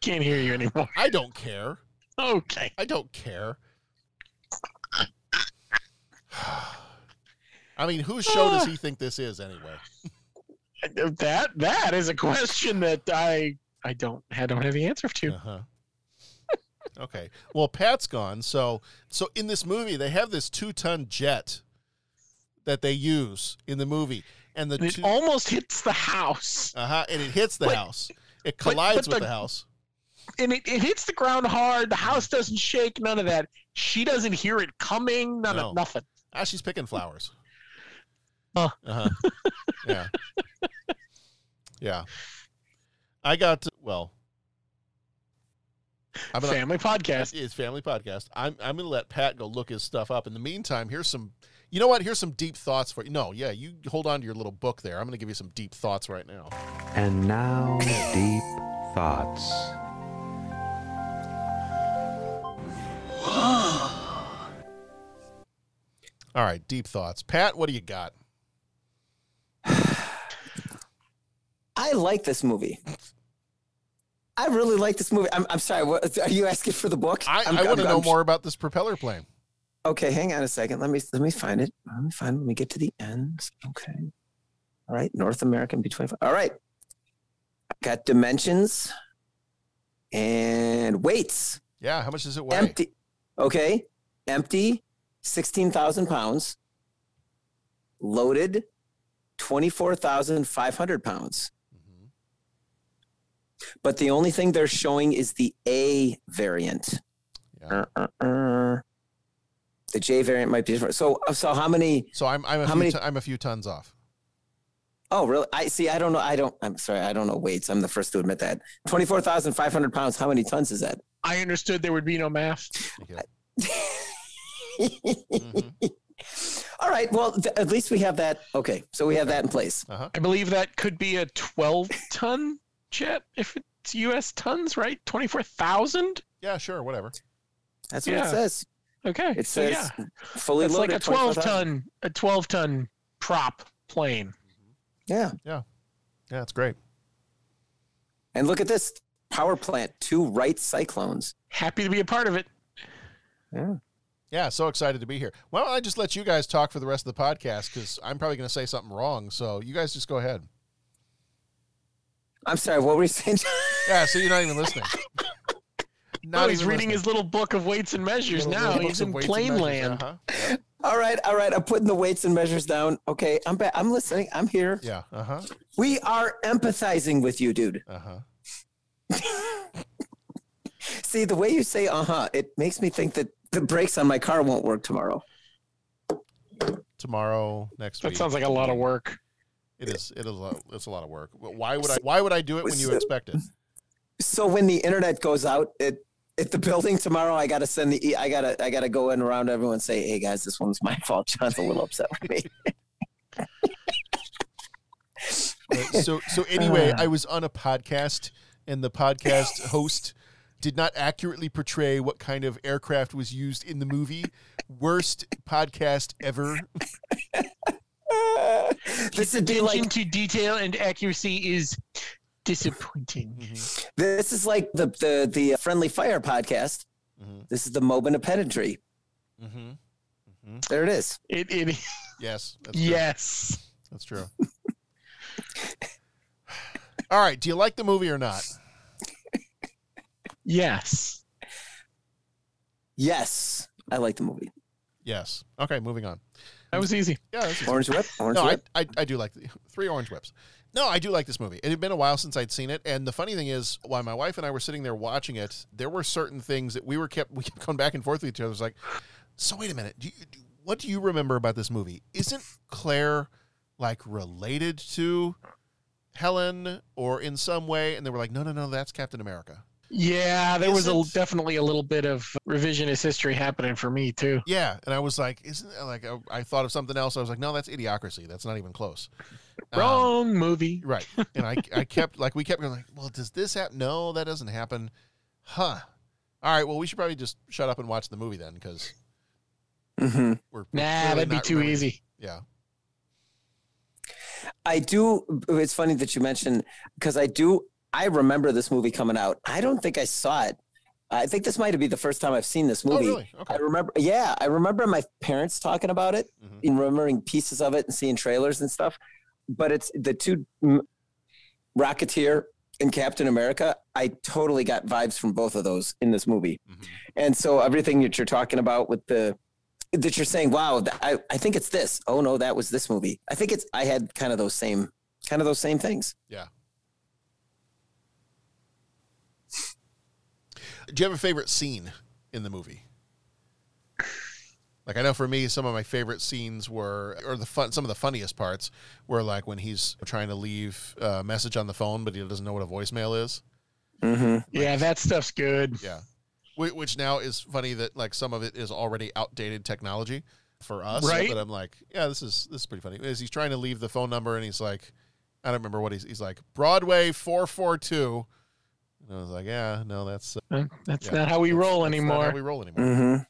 Can't hear you anymore. I don't care. Okay. I don't care. I mean, whose show does he think this is anyway? That that is a question that I I don't I don't have the answer to. Uh-huh. Okay. Well, Pat's gone. So so in this movie, they have this two ton jet that they use in the movie, and the And it two, almost hits the house. uh huh, and it hits the But- house. It but- collides but with the- the house. And it, it hits the ground hard. The house doesn't shake. None of that. She doesn't hear it coming. None No. of nothing. Ah, she's picking flowers. Huh. Uh huh. yeah. Yeah. I got to, well. I'm gonna, Family podcast. It's family podcast. I'm I'm gonna let Pat go look his stuff up. In the meantime, here's some. You know what? Here's some deep thoughts for you. No, yeah, you hold on to your little book there. I'm gonna give you some deep thoughts right now. And now, deep thoughts. All right, deep thoughts. Pat, what do you got? I like this movie. I really like this movie. I'm, I'm sorry. What, are you asking for the book? I, I'm- I want to know I'm- more about this propeller plane. Okay, hang on a second. Let me let me find it. Let me find. Let me get to the ends. Okay. All right, North American B25. All right. Got dimensions and weights. Yeah, how much does it weigh? Empty. Okay. Empty, 16,000 pounds. Loaded, 24,500 pounds. But the only thing they're showing is the A variant. Uh, uh, uh. The J variant might be different. So, so how many? So I'm I'm a how few many? ton- I'm a few tons off. Oh, really? I see. I don't know. I don't. I'm sorry. I don't know weights. I'm the first to admit that. Twenty-four thousand five hundred pounds. How many tons is that? I understood there would be no math. All right. Well, th- at least we have that. Okay. So we have that in place. Uh-huh. I believe that could be a 12 ton jet if it's U.S. tons, right? 24,000? Yeah, sure, whatever. That's what Yeah. it says. Okay. It so says yeah. fully it's loaded. like a twelve-ton, a 12 ton prop plane. Yeah. Yeah. Yeah, it's great. And look at this power plant. Two Wright cyclones. Happy to be a part of it. Yeah. Yeah, so excited to be here. Why don't I just let you guys talk for the rest of the podcast because I'm probably going to say something wrong. So you guys just go ahead. I'm sorry. What were you saying? Yeah, so you're not even listening. No, he's reading listening. his little book of weights and measures Little- now. little He's in weights and plane measures, land. Uh-huh. all right. All right. I'm putting the weights and measures down. Okay. I'm back. I'm listening. I'm here. Yeah. Uh huh. We are empathizing with you, dude. Uh huh. See, the way you say uh huh, it makes me think that the brakes on my car won't work tomorrow. Tomorrow, next That week. That sounds like a lot of work. It is. It is. A, it's a lot of work. But Why would I? Why would I do it when you expect it? So when the internet goes out at, at the building tomorrow, I gotta send the I gotta I gotta go in around everyone and say, hey guys, this one's my fault. John's a little upset with me. So so anyway, uh. I was on a podcast, and the podcast host did not accurately portray what kind of aircraft was used in the movie. Worst podcast ever. this would be Attention like to detail and accuracy is disappointing. Mm-hmm. this is like the the the friendly fire podcast. Mm-hmm. This is the Mobin of pedantry. Mm-hmm. mm-hmm. There it is. It it Yes. That's true. yes. That's true. All right. Do you like the movie or not? Yes. Yes, I like the movie. Yes. Okay. Moving on. That was easy. Yeah. That's easy. Orange whip. Orange no, I. I, I do like the three orange whips. No, I do like this movie. It had been a while since I'd seen it, and the funny thing is, while my wife and I were sitting there watching it, there were certain things that we were kept we kept going back and forth with each other. It was like, so wait a minute, do you, do, what do you remember about this movie? Isn't Claire like related to Helen or in some way? And they were like, no, no, no, that's Captain America. Yeah, there was a, definitely a little bit of revisionist history happening for me too. Yeah, and I was like, isn't that like I, I thought of something else? I was like, no, that's Idiocracy. That's not even close. Wrong movie. Right. And I, I kept like we kept going like, well, does this happen? No, that doesn't happen. Huh. All right. Well, we should probably just shut up and watch the movie then, because mm-hmm. we're Nah, clearly that'd be too remembering- easy. Yeah. I do. It's funny that you mentioned because I do. I remember this movie coming out. I don't think I saw it. I think this might be the first time I've seen this movie. Oh, really? Okay. I remember. Yeah, I remember my parents talking about it Mm-hmm. and remembering pieces of it and seeing trailers and stuff. But it's the two Rocketeer and Captain America. I totally got vibes from both of those in this movie, Mm-hmm. and so everything that you're talking about with the that you're saying, wow, I, I think it's this. Oh no, that was this movie. I think it's I had kind of those same kind of those same things. Yeah. Do you have a favorite scene in the movie? Like I know for me, some of my favorite scenes were, or the fun, some of the funniest parts were like when he's trying to leave a message on the phone, but he doesn't know what a voicemail is. Mm-hmm. Yeah, that stuff's good. Yeah, which now is funny that like some of it is already outdated technology for us. Right. But I'm like, yeah, this is this is pretty funny. Is he's trying to leave the phone number and he's like, I don't remember what he's he's like Broadway four four two. And I was like, yeah, no, that's uh, That's yeah, not how we roll that's not anymore. how we roll anymore. Mm-hmm.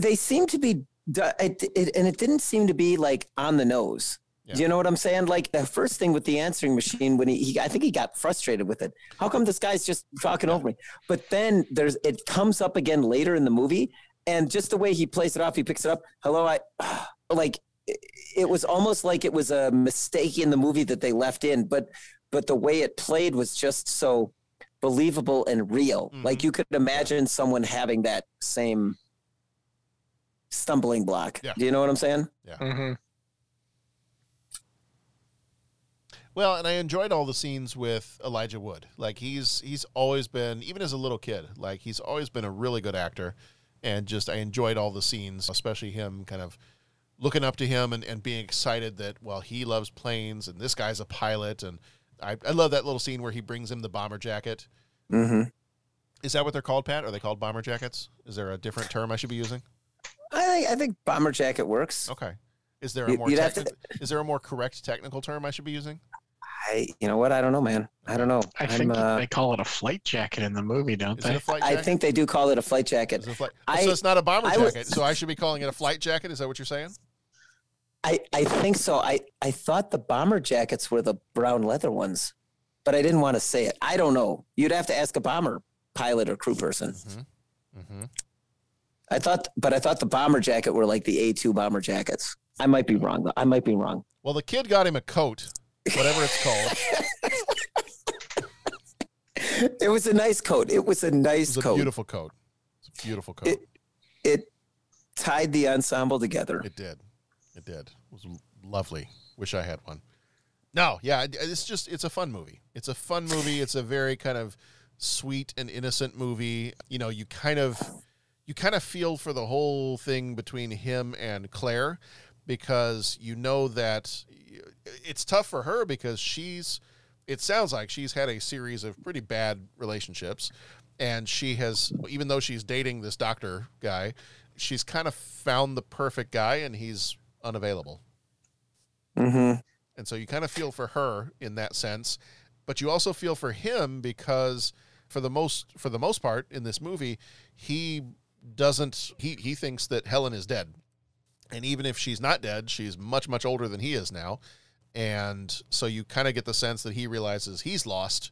They seem to be, it, it, and it didn't seem to be like on the nose. Do you know what I'm saying? Like the first thing with the answering machine, when he, he, I think he got frustrated with it. How come this guy's just talking over me? But then there's, it comes up again later in the movie, and just the way he plays it off, he picks it up. Hello, I, like, it, it was almost like it was a mistake in the movie that they left in, but, but the way it played was just so believable and real. Like you could imagine someone having that same stumbling block. Yeah. Do you know what I'm saying? Yeah. Mm-hmm. Well, and I enjoyed all the scenes with Elijah Wood. Like he's he's always been, even as a little kid, like he's always been a really good actor. And just I enjoyed all the scenes, especially him kind of looking up to him and, and being excited that well he loves planes and this guy's a pilot and I, I love that little scene where he brings him the bomber jacket. Mm-hmm. Is that what they're called, Pat? Are they called bomber jackets? Is there a different term I should be using? I think I think bomber jacket works. Okay. Is there a more you'd have to- is there a more correct technical term I should be using? I you know what? I don't know, man. I don't know. I I'm, think uh, they call it a flight jacket in the movie, don't they? it a flight I think they do call it a flight jacket. It a flight- I- so it's not a bomber I was- jacket. so I should be calling it a flight jacket. Is that what you're saying? I, I think so. I, I thought the bomber jackets were the brown leather ones, but I didn't want to say it. I don't know. You'd have to ask a bomber pilot or crew person. Mm-hmm. I thought, but I thought the bomber jacket were like the A2 bomber jackets. I might be wrong. though. I might be wrong. Well, the kid got him a coat, whatever it's called. It was a nice coat. It was a nice It's a coat. beautiful coat. It's a beautiful coat. It, it tied the ensemble together. It did. It did. It was lovely. Wish I had one. No, yeah, it's just it's a fun movie. It's a fun movie. It's a very kind of sweet and innocent movie. You know, you kind of you kind of feel for the whole thing between him and Claire because you know that it's tough for her because she's it sounds like she's had a series of pretty bad relationships and she has even though she's dating this doctor guy she's kind of found the perfect guy and he's unavailable. Mm-hmm. and so you kind of feel for her in that sense but you also feel for him because for the most for the most part in this movie he doesn't he he thinks that Helen is dead. And even if she's not dead she's much much older than he is now. And so you kind of get the sense that he realizes he's lost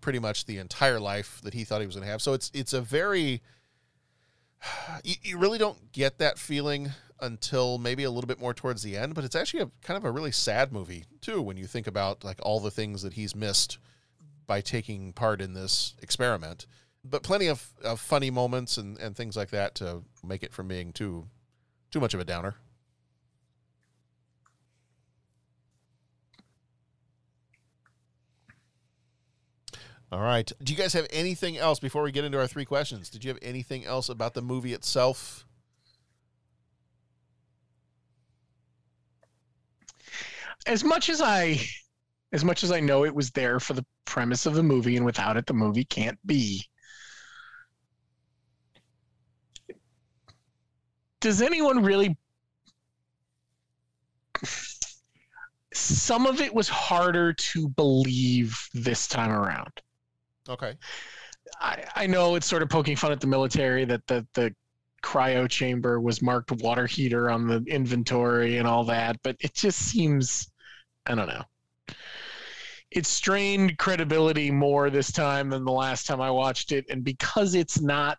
pretty much the entire life that he thought he was going to have. So it's it's a very you, you really don't get that feeling until maybe a little bit more towards the end but it's actually a kind of a really sad movie too when you think about like all the things that he's missed by taking part in this experiment. But plenty of, of funny moments and, and things like that to make it from being too too much of a downer. All right. Do you guys have anything else before we get into our three questions? Did you have anything else about the movie itself as much as I as much as I know it was there for the premise of the movie and without it the movie can't be. Does anyone really some of it was harder to believe this time around. Okay. I, I know it's sort of poking fun at the military that the, the cryo chamber was marked water heater on the inventory and all that, but it just seems, I don't know. It strained credibility more this time than the last time I watched it. And because it's not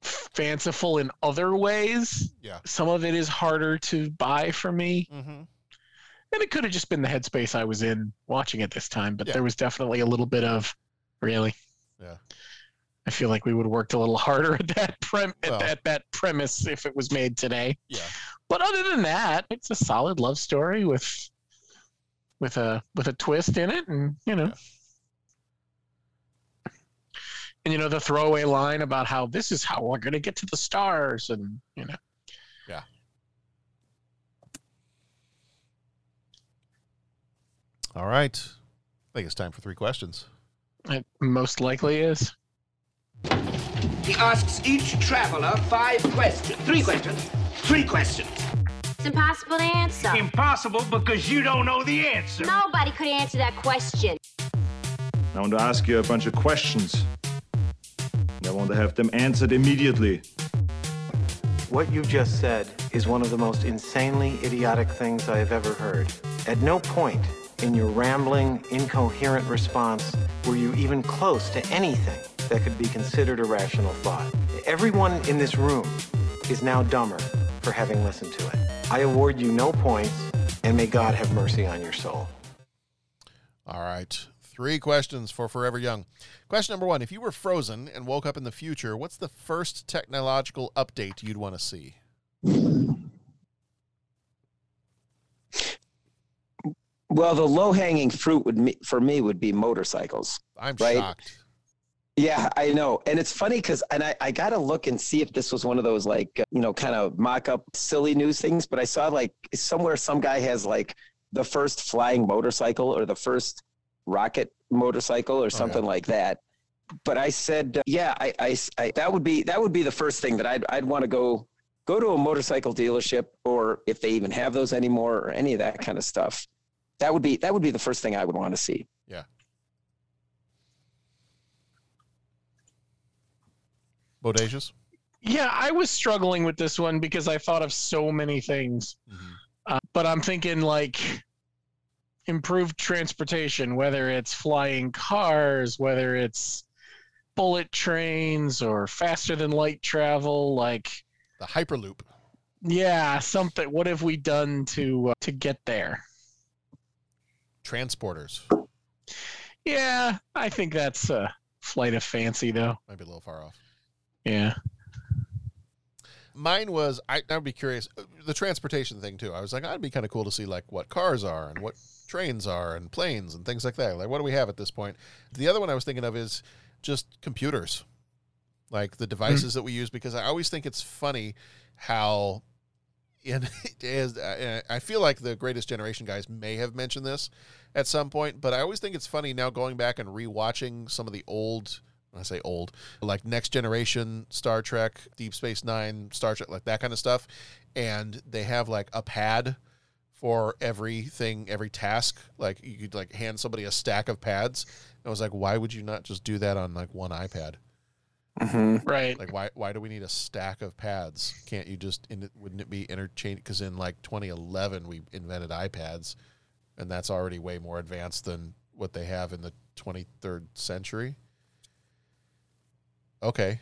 fanciful in other ways, Yeah. some of it is harder to buy for me. Mm-hmm. And it could have just been the headspace I was in watching it this time, but Yeah. there was definitely a little bit of really. Yeah. I feel like we would have worked a little harder at that prem Well. at that, that premise if it was made today. Yeah. But other than that, it's a solid love story with with a with a twist in it, and you know. And you know the throwaway line about how this is how we're going to get to the stars, and you know. Yeah. All right. I think it's time for three questions. It most likely is. He asks each traveler five questions. Three questions. Three questions. It's impossible to answer. Impossible because you don't know the answer. Nobody could answer that question. I want to ask you a bunch of questions. And I want to have them answered immediately. What you just said is one of the most insanely idiotic things I have ever heard. At no point in your rambling, incoherent response were you even close to anything that could be considered a rational thought. Everyone in this room is now dumber for having listened to it. I award you no points, and may God have mercy on your soul. All right. Three questions for Forever Young. Question number one If you were frozen and woke up in the future, what's the first technological update you'd want to see? Well, the low hanging fruit would me, for me would be motorcycles. I'm right? shocked. Yeah, I know. And it's funny because, and I, I got to look and see if this was one of those like, uh, you know, kind of mock up silly news things. But I saw like somewhere some guy has like the first flying motorcycle or the first rocket motorcycle or something like that. But I said, uh, yeah, I, I, I, that would be, that would be the first thing that I'd, I'd want to go, go to a motorcycle dealership or if they even have those anymore or any of that kind of stuff. That would be, that would be the first thing I would want to see. Yeah. Bodacious? Yeah, I was struggling with this one because I thought of so many things. Uh, but I'm thinking like improved transportation, whether it's flying cars, whether it's bullet trains or faster than light travel, like the Hyperloop. Yeah, something. What have we done to uh, to get there? Transporters. Yeah, I think that's a flight of fancy, though. Might be a little far off. Yeah. Mine was I, I'd be curious uh, the transportation thing too. I was like, I'd be kind of cool to see like what cars are and what trains are and planes and things like that. Like, what do we have at this point? The other one I was thinking of is just computers, like the devices that we use. Because I always think it's funny how in it is. uh, I feel like the Greatest Generation guys may have mentioned this at some point, but I always think it's funny now going back and rewatching some of the old. When I say old, like Next Generation, Star Trek, Deep Space Nine, Star Trek, like that kind of stuff, and they have like a pad for everything, every task. Like you could like hand somebody a stack of pads. And I was like, why would you not just do that on like one iPad? Mm-hmm. Right. Like why why do we need a stack of pads? Can't you just in it, wouldn't it be interchange? Because in like 2011 we invented iPads, and that's already way more advanced than what they have in the 23rd century. Okay.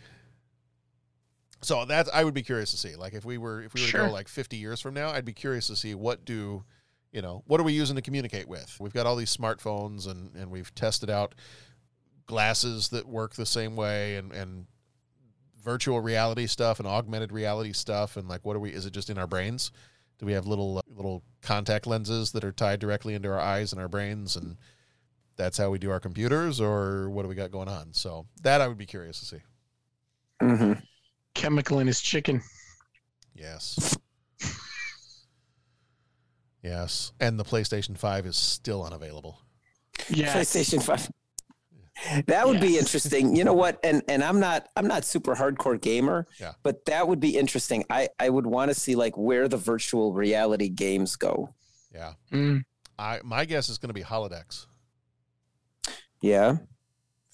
So that's I would be curious to see. Like if we were if we were to go like 50 years from now, I'd be curious to see what do you know what are we using to communicate with? We've got all these smartphones and and we've tested out glasses that work the same way and and virtual reality stuff and augmented reality stuff and like what are we is it just in our brains do we have little uh, little contact lenses that are tied directly into our eyes and our brains and that's how we do our computers or what do we got going on so that i would be curious to see Mm-hmm. Chemical in his chicken. yes yes and the playstation 5 is still unavailable Yeah. PlayStation Five. That would be interesting. You know what? And and I'm not I'm not super hardcore gamer, Yeah. but that would be interesting. I I would want to see like where the virtual reality games go. Yeah. Mm. I my guess is going to be holodecks. Yeah.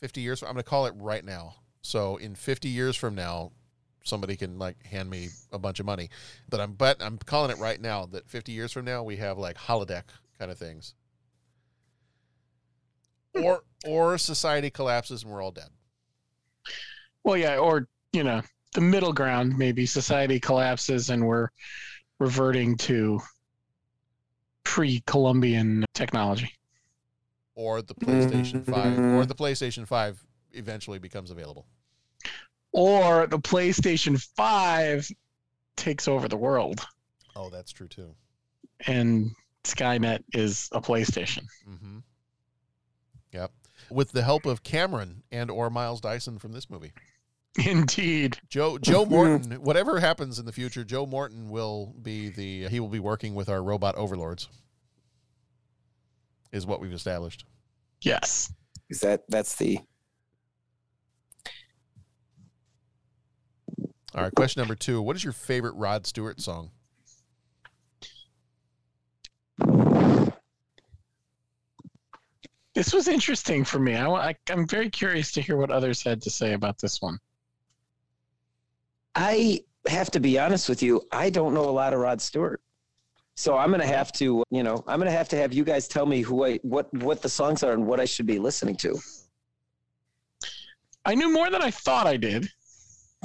50 years. I'm going to call it right now. So in 50 years from now, somebody can like hand me a bunch of money. But I'm but I'm calling it right now that 50 years from now we have like holodeck kind of things. Or or society collapses and we're all dead. Well, yeah, or you know, the middle ground. Maybe society collapses and we're reverting to pre-Columbian technology. Or the PlayStation 5 or the PlayStation 5 eventually becomes available. Or the PlayStation 5 takes over the world Oh, that's true too. and Skynet is a PlayStation. Mm-hmm. Yep. With the help of Cameron and or Miles Dyson from this movie. Indeed. Joe Joe Morton, whatever happens in the future, Joe Morton will be the he will be working with our robot overlords. Is what we've established. Yes. Is that that's the All right, question number 2. What is your favorite Rod Stewart song? This was interesting for me. I, I, I'm very curious to hear what others had to say about this one. I have to be honest with you. I don't know a lot of Rod Stewart. So I'm gonna have to, you know, I'm gonna have to have you guys tell me who I what what the songs are and what I should be listening to. I knew more than I thought I did.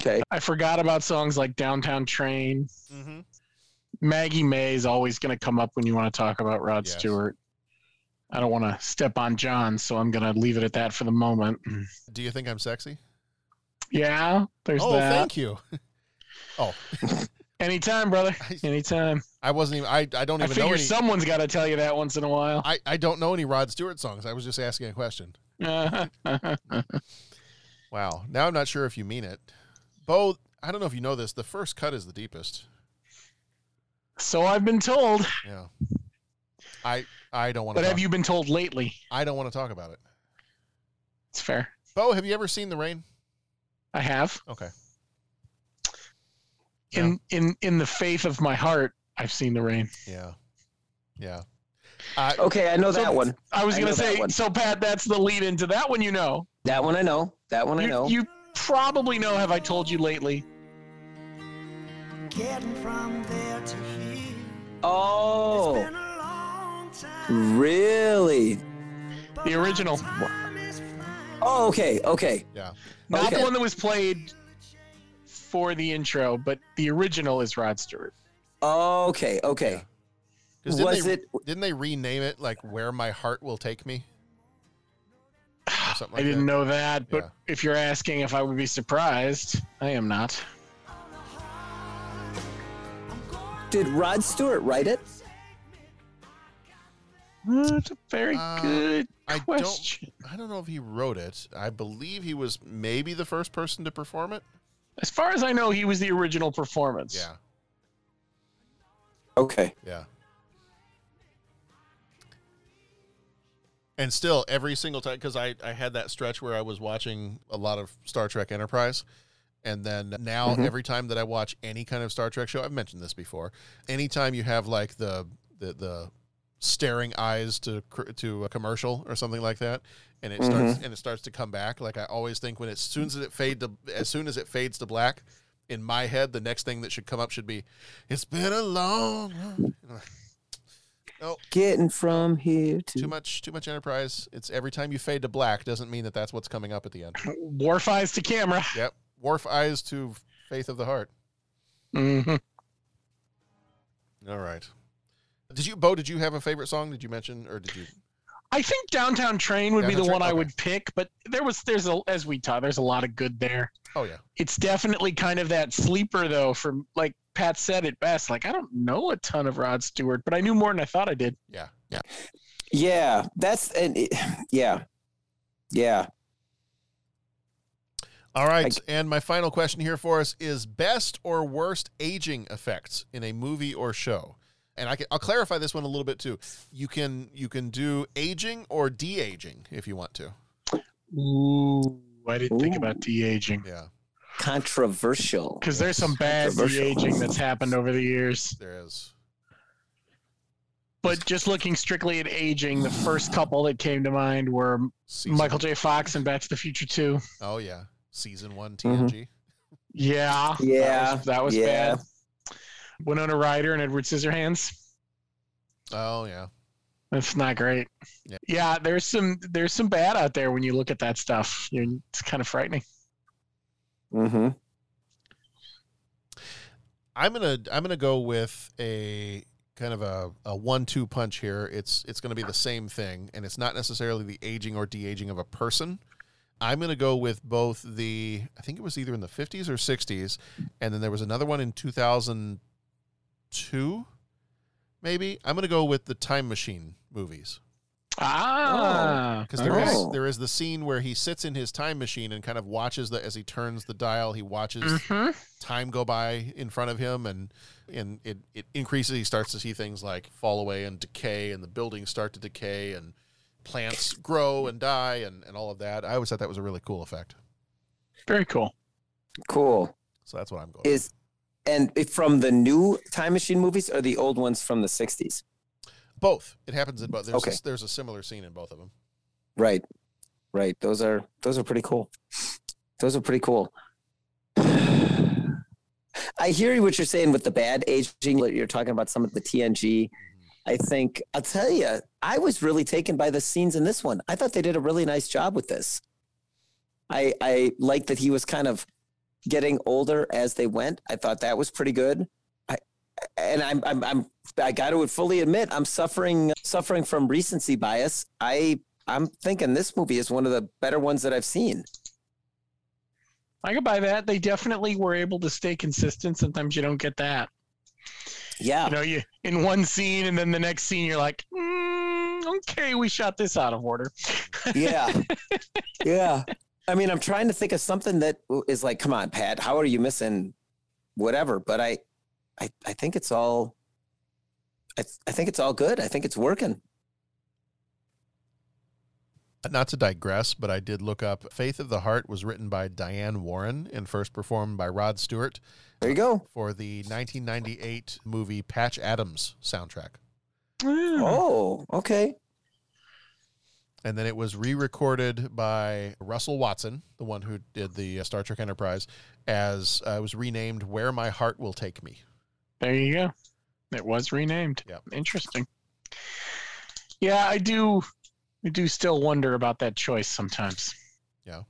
Okay. I forgot about songs like Downtown Train. Mm-hmm. Maggie May is always going to come up when you want to talk about Rod Yes. Stewart. I don't want to step on John, so I'm going to leave it at that for the moment. Do you think I'm sexy? Yeah, there's oh, that. thank you. oh, Anytime, brother. Anytime. I wasn't even I, I don't I even know figure any someone's got to tell you that once in a while. I, I don't know any Rod Stewart songs. I was just asking a question. Wow. Now I'm not sure if you mean it. Bo, I don't know if you know this. The first cut is the deepest. so I've been told. Yeah. I I don't want But to. have you been told lately? I don't want to talk about it. It's fair. Bo, have you ever seen The Rain? I have. Okay. In in in the faith of my heart, I've seen the rain. Yeah. Yeah. I, Okay, I know So that one. I was I gonna say, so Pat, that's the lead into that one. You know, That one I know. That one I know. you probably know. Have I told you lately? Getting from there to here. Oh. Really? The original, Oh, okay, okay. yeah. not Okay. the one that was played for the intro, but the original is Rod Stewart. Okay, okay. Because didn't, Was they, it- didn't they rename it like Where My Heart Will Take Me? Or something I didn't that? know that, but Yeah. if you're asking if I would be surprised, I am not. Did Rod Stewart write it? That's a very Uh, good I question. don't I don't know if he wrote it. I believe he was maybe the first person to perform it. As far as I know, he was the original performance. Yeah. Okay. Yeah. And still, every single time, because I, I had that stretch where I was watching a lot of Star Trek Enterprise. And then now, Mhm. every time that I watch any kind of Star Trek show, I've mentioned this before. Anytime you have like the the, the staring eyes to to a commercial or something like that, and it starts and it starts to come back, like I always think when it, as soon as it fade to as soon as it fades to black, in my head, the next thing that should come up should be, "It's been a long." No, Getting from here to too much, too much enterprise. It's every time you fade to black doesn't mean that that's what's coming up at the end. Worf eyes to camera. Yep, Worf eyes to faith of the heart. hmm All right. Did you, Bo? Did you have a favorite song? Did you mention, or did you? I think Downtown Train would be Downtown the one Train? I Okay. would pick, but there was there's a as we talked, there's a lot of good there. Oh yeah. It's definitely kind of that sleeper though, from like Pat said it best. Like I don't know a ton of Rod Stewart, but I knew more than I thought I did. Yeah. Yeah. Yeah, that's and it, yeah. Yeah. All right. and my final question here for us is best or worst aging effects in a movie or show. And I can, I'll clarify this one a little bit too. You can you can do aging or de aging if you want to. Ooh, I didn't think about de aging. Yeah, Controversial. Because there's some bad de aging that's happened over the years. there is. But just looking strictly at aging, the first couple that came to mind were Michael J. Fox and Back to the Future 2. Oh yeah, season one Mm-hmm. TNG. Yeah. Yeah, That was, that was yeah. bad. Winona Ryder and Edward Scissorhands. Oh yeah. That's not great. Yeah. Yeah, there's some there's some bad out there when you look at that stuff. You it's kind of frightening. Mm-hmm. I'm gonna I'm gonna go with a kind of a, a one two punch here. It's it's gonna be the same thing, and it's not necessarily the aging or de aging of a person. I'm gonna go with both the I think it was either in the 50s or 60s, and then there was another one in 2002, maybe. I'm gonna go with the Time Machine movies. Ah, Because there is Oh. there is the scene where he sits in his time machine and kind of watches the as he turns the dial, he watches time go by in front of him and and it, it increases he starts to see things like fall away and decay and the buildings start to decay and plants grow and die and, and all of that. I always thought that was a really cool effect. Very cool. Cool. So that's what I'm going. Is and from the new Time Machine movies or the old ones from the '60s? Both. It happens in both. There's Okay. a, there's a similar scene in both of them. Right, right. Those are those are pretty cool. Those are pretty cool. I hear what you're saying with the bad aging. You're talking about some of the TNG. Mm-hmm. I think I'll tell you, I was really taken by the scenes in this one. I thought they did a really nice job with this. I I like that he was kind of getting older as they went. I thought that was pretty good. I and I'm I'm I'm I got to fully admit I'm suffering suffering from recency bias. I I'm thinking this movie is one of the better ones that I've seen. I could buy that. They definitely were able to stay consistent. Sometimes you don't get that. Yeah. You know, you in one scene and then the next scene you're like, mm, okay, we shot this out of order. Yeah. yeah. I mean, I'm trying to think of something that is like, come on, Pat, how are you missing whatever? But I I I think it's all I I think it's all good. I think it's working. Not to digress, but I did look up Faith of the Heart was written by Diane Warren and first performed by Rod Stewart. There you go. Uh, for the 1998 movie Patch Adams soundtrack. Mm. Oh, okay. And then it was re recorded by Russell Watson, the one who did the uh, Star Trek Enterprise, as uh, it was renamed Where My Heart Will Take Me. There you go. It was renamed. Yep. Interesting. Yeah, I do I do still wonder about that choice sometimes. Yeah.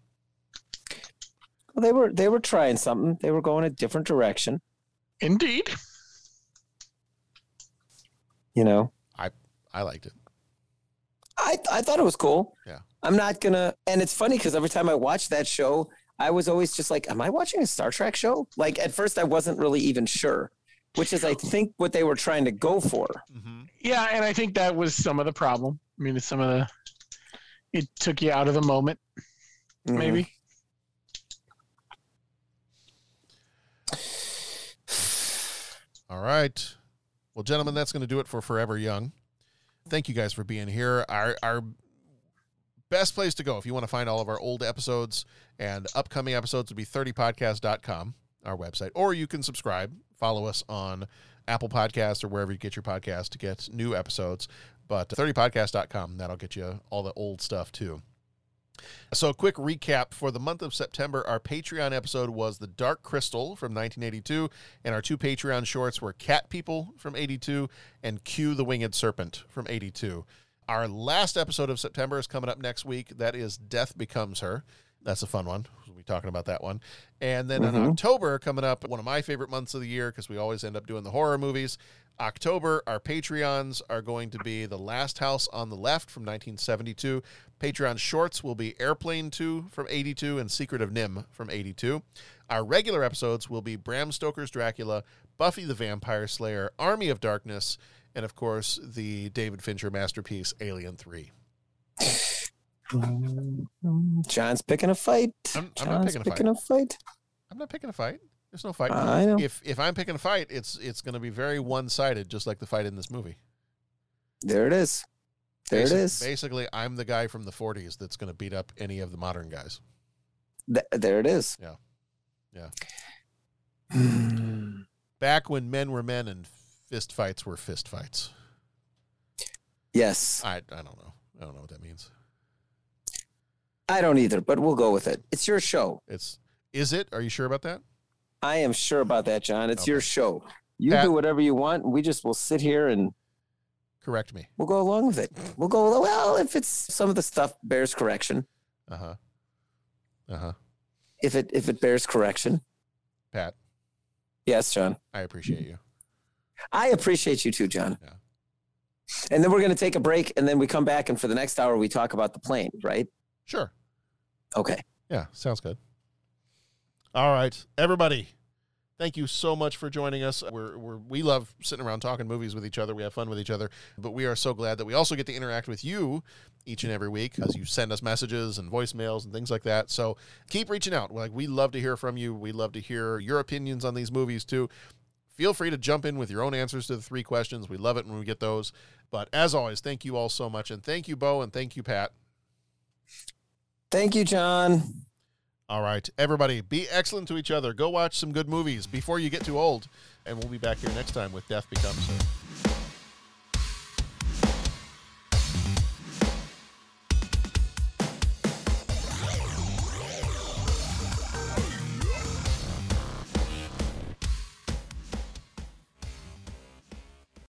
Well, they were they were trying something. They were going a different direction. Indeed. You know. I I liked it. I I thought it was cool. Yeah. I'm not gonna and it's funny because every time I watch that show, I was always just like, Am I watching a Star Trek show? Like at first I wasn't really even sure. Which is I think what they were trying to go for. Mm-hmm. Yeah, and I think that was some of the problem. I mean, it's some of the it took you out of the moment, mm-hmm. maybe. All right. Well, gentlemen, that's going to do it for Forever Young. Thank you guys for being here. Our our best place to go if you want to find all of our old episodes and upcoming episodes would be 30podcast.com, our website, or you can subscribe, follow us on Apple Podcasts or wherever you get your podcast to get new episodes. But 30podcast.com, that'll get you all the old stuff too. So, a quick recap for the month of September. Our Patreon episode was The Dark Crystal from 1982, and our two Patreon shorts were Cat People from 82 and Q the Winged Serpent from 82. Our last episode of September is coming up next week. That is Death Becomes Her. That's a fun one. We'll be talking about that one. And then in Mhm. October, coming up, one of my favorite months of the year because we always end up doing the horror movies. October, our Patreons are going to be The Last House on the Left from 1972. Patreon shorts will be Airplane 2 from 82 and Secret of NIMH from 82. Our regular episodes will be Bram Stoker's Dracula, Buffy the Vampire Slayer, Army of Darkness, and of course, the David Fincher masterpiece, Alien 3. John's picking a fight. I'm, I'm John's not picking a picking fight. a fight. I'm not picking a fight. There's no fight. I know. If if I'm picking a fight, it's it's going to be very one sided, just like the fight in this movie. There it is. There Basi- it is. Basically, I'm the guy from the 40s that's going to beat up any of the modern guys. Th- there it is. Yeah. Yeah. Back when men were men and fist fights were fist fights. Yes. I I don't know. I don't know what that means. I don't either, but we'll go with it. It's your show. It's is it? Are you sure about that? I am sure about that, John. It's your show. You Pat- do whatever you want. We just will sit here and Correct me. we'll go along with it. We'll go well if it's some of the stuff bears correction. Uh huh. Uh huh. If it if it bears correction. Pat, Yes, John. I appreciate you. I appreciate you too, John. Yeah. And then we're going to take a break, and then we come back, and for the next hour, we talk about the plane, right? Sure. Okay. Yeah, sounds good. All right, everybody. Thank you so much for joining us. We're, we're we love sitting around talking movies with each other. We have fun with each other, but we are so glad that we also get to interact with you each and every week as you send us messages and voicemails and things like that. So keep reaching out. Like we love to hear from you. We love to hear your opinions on these movies too. Feel free to jump in with your own answers to the three questions. We love it when we get those. But as always, thank you all so much, and thank you, Bo, and thank you, Pat. Thank you, John. All right, everybody, be excellent to each other. Go watch some good movies before you get too old, and we'll be back here next time with Death Becomes.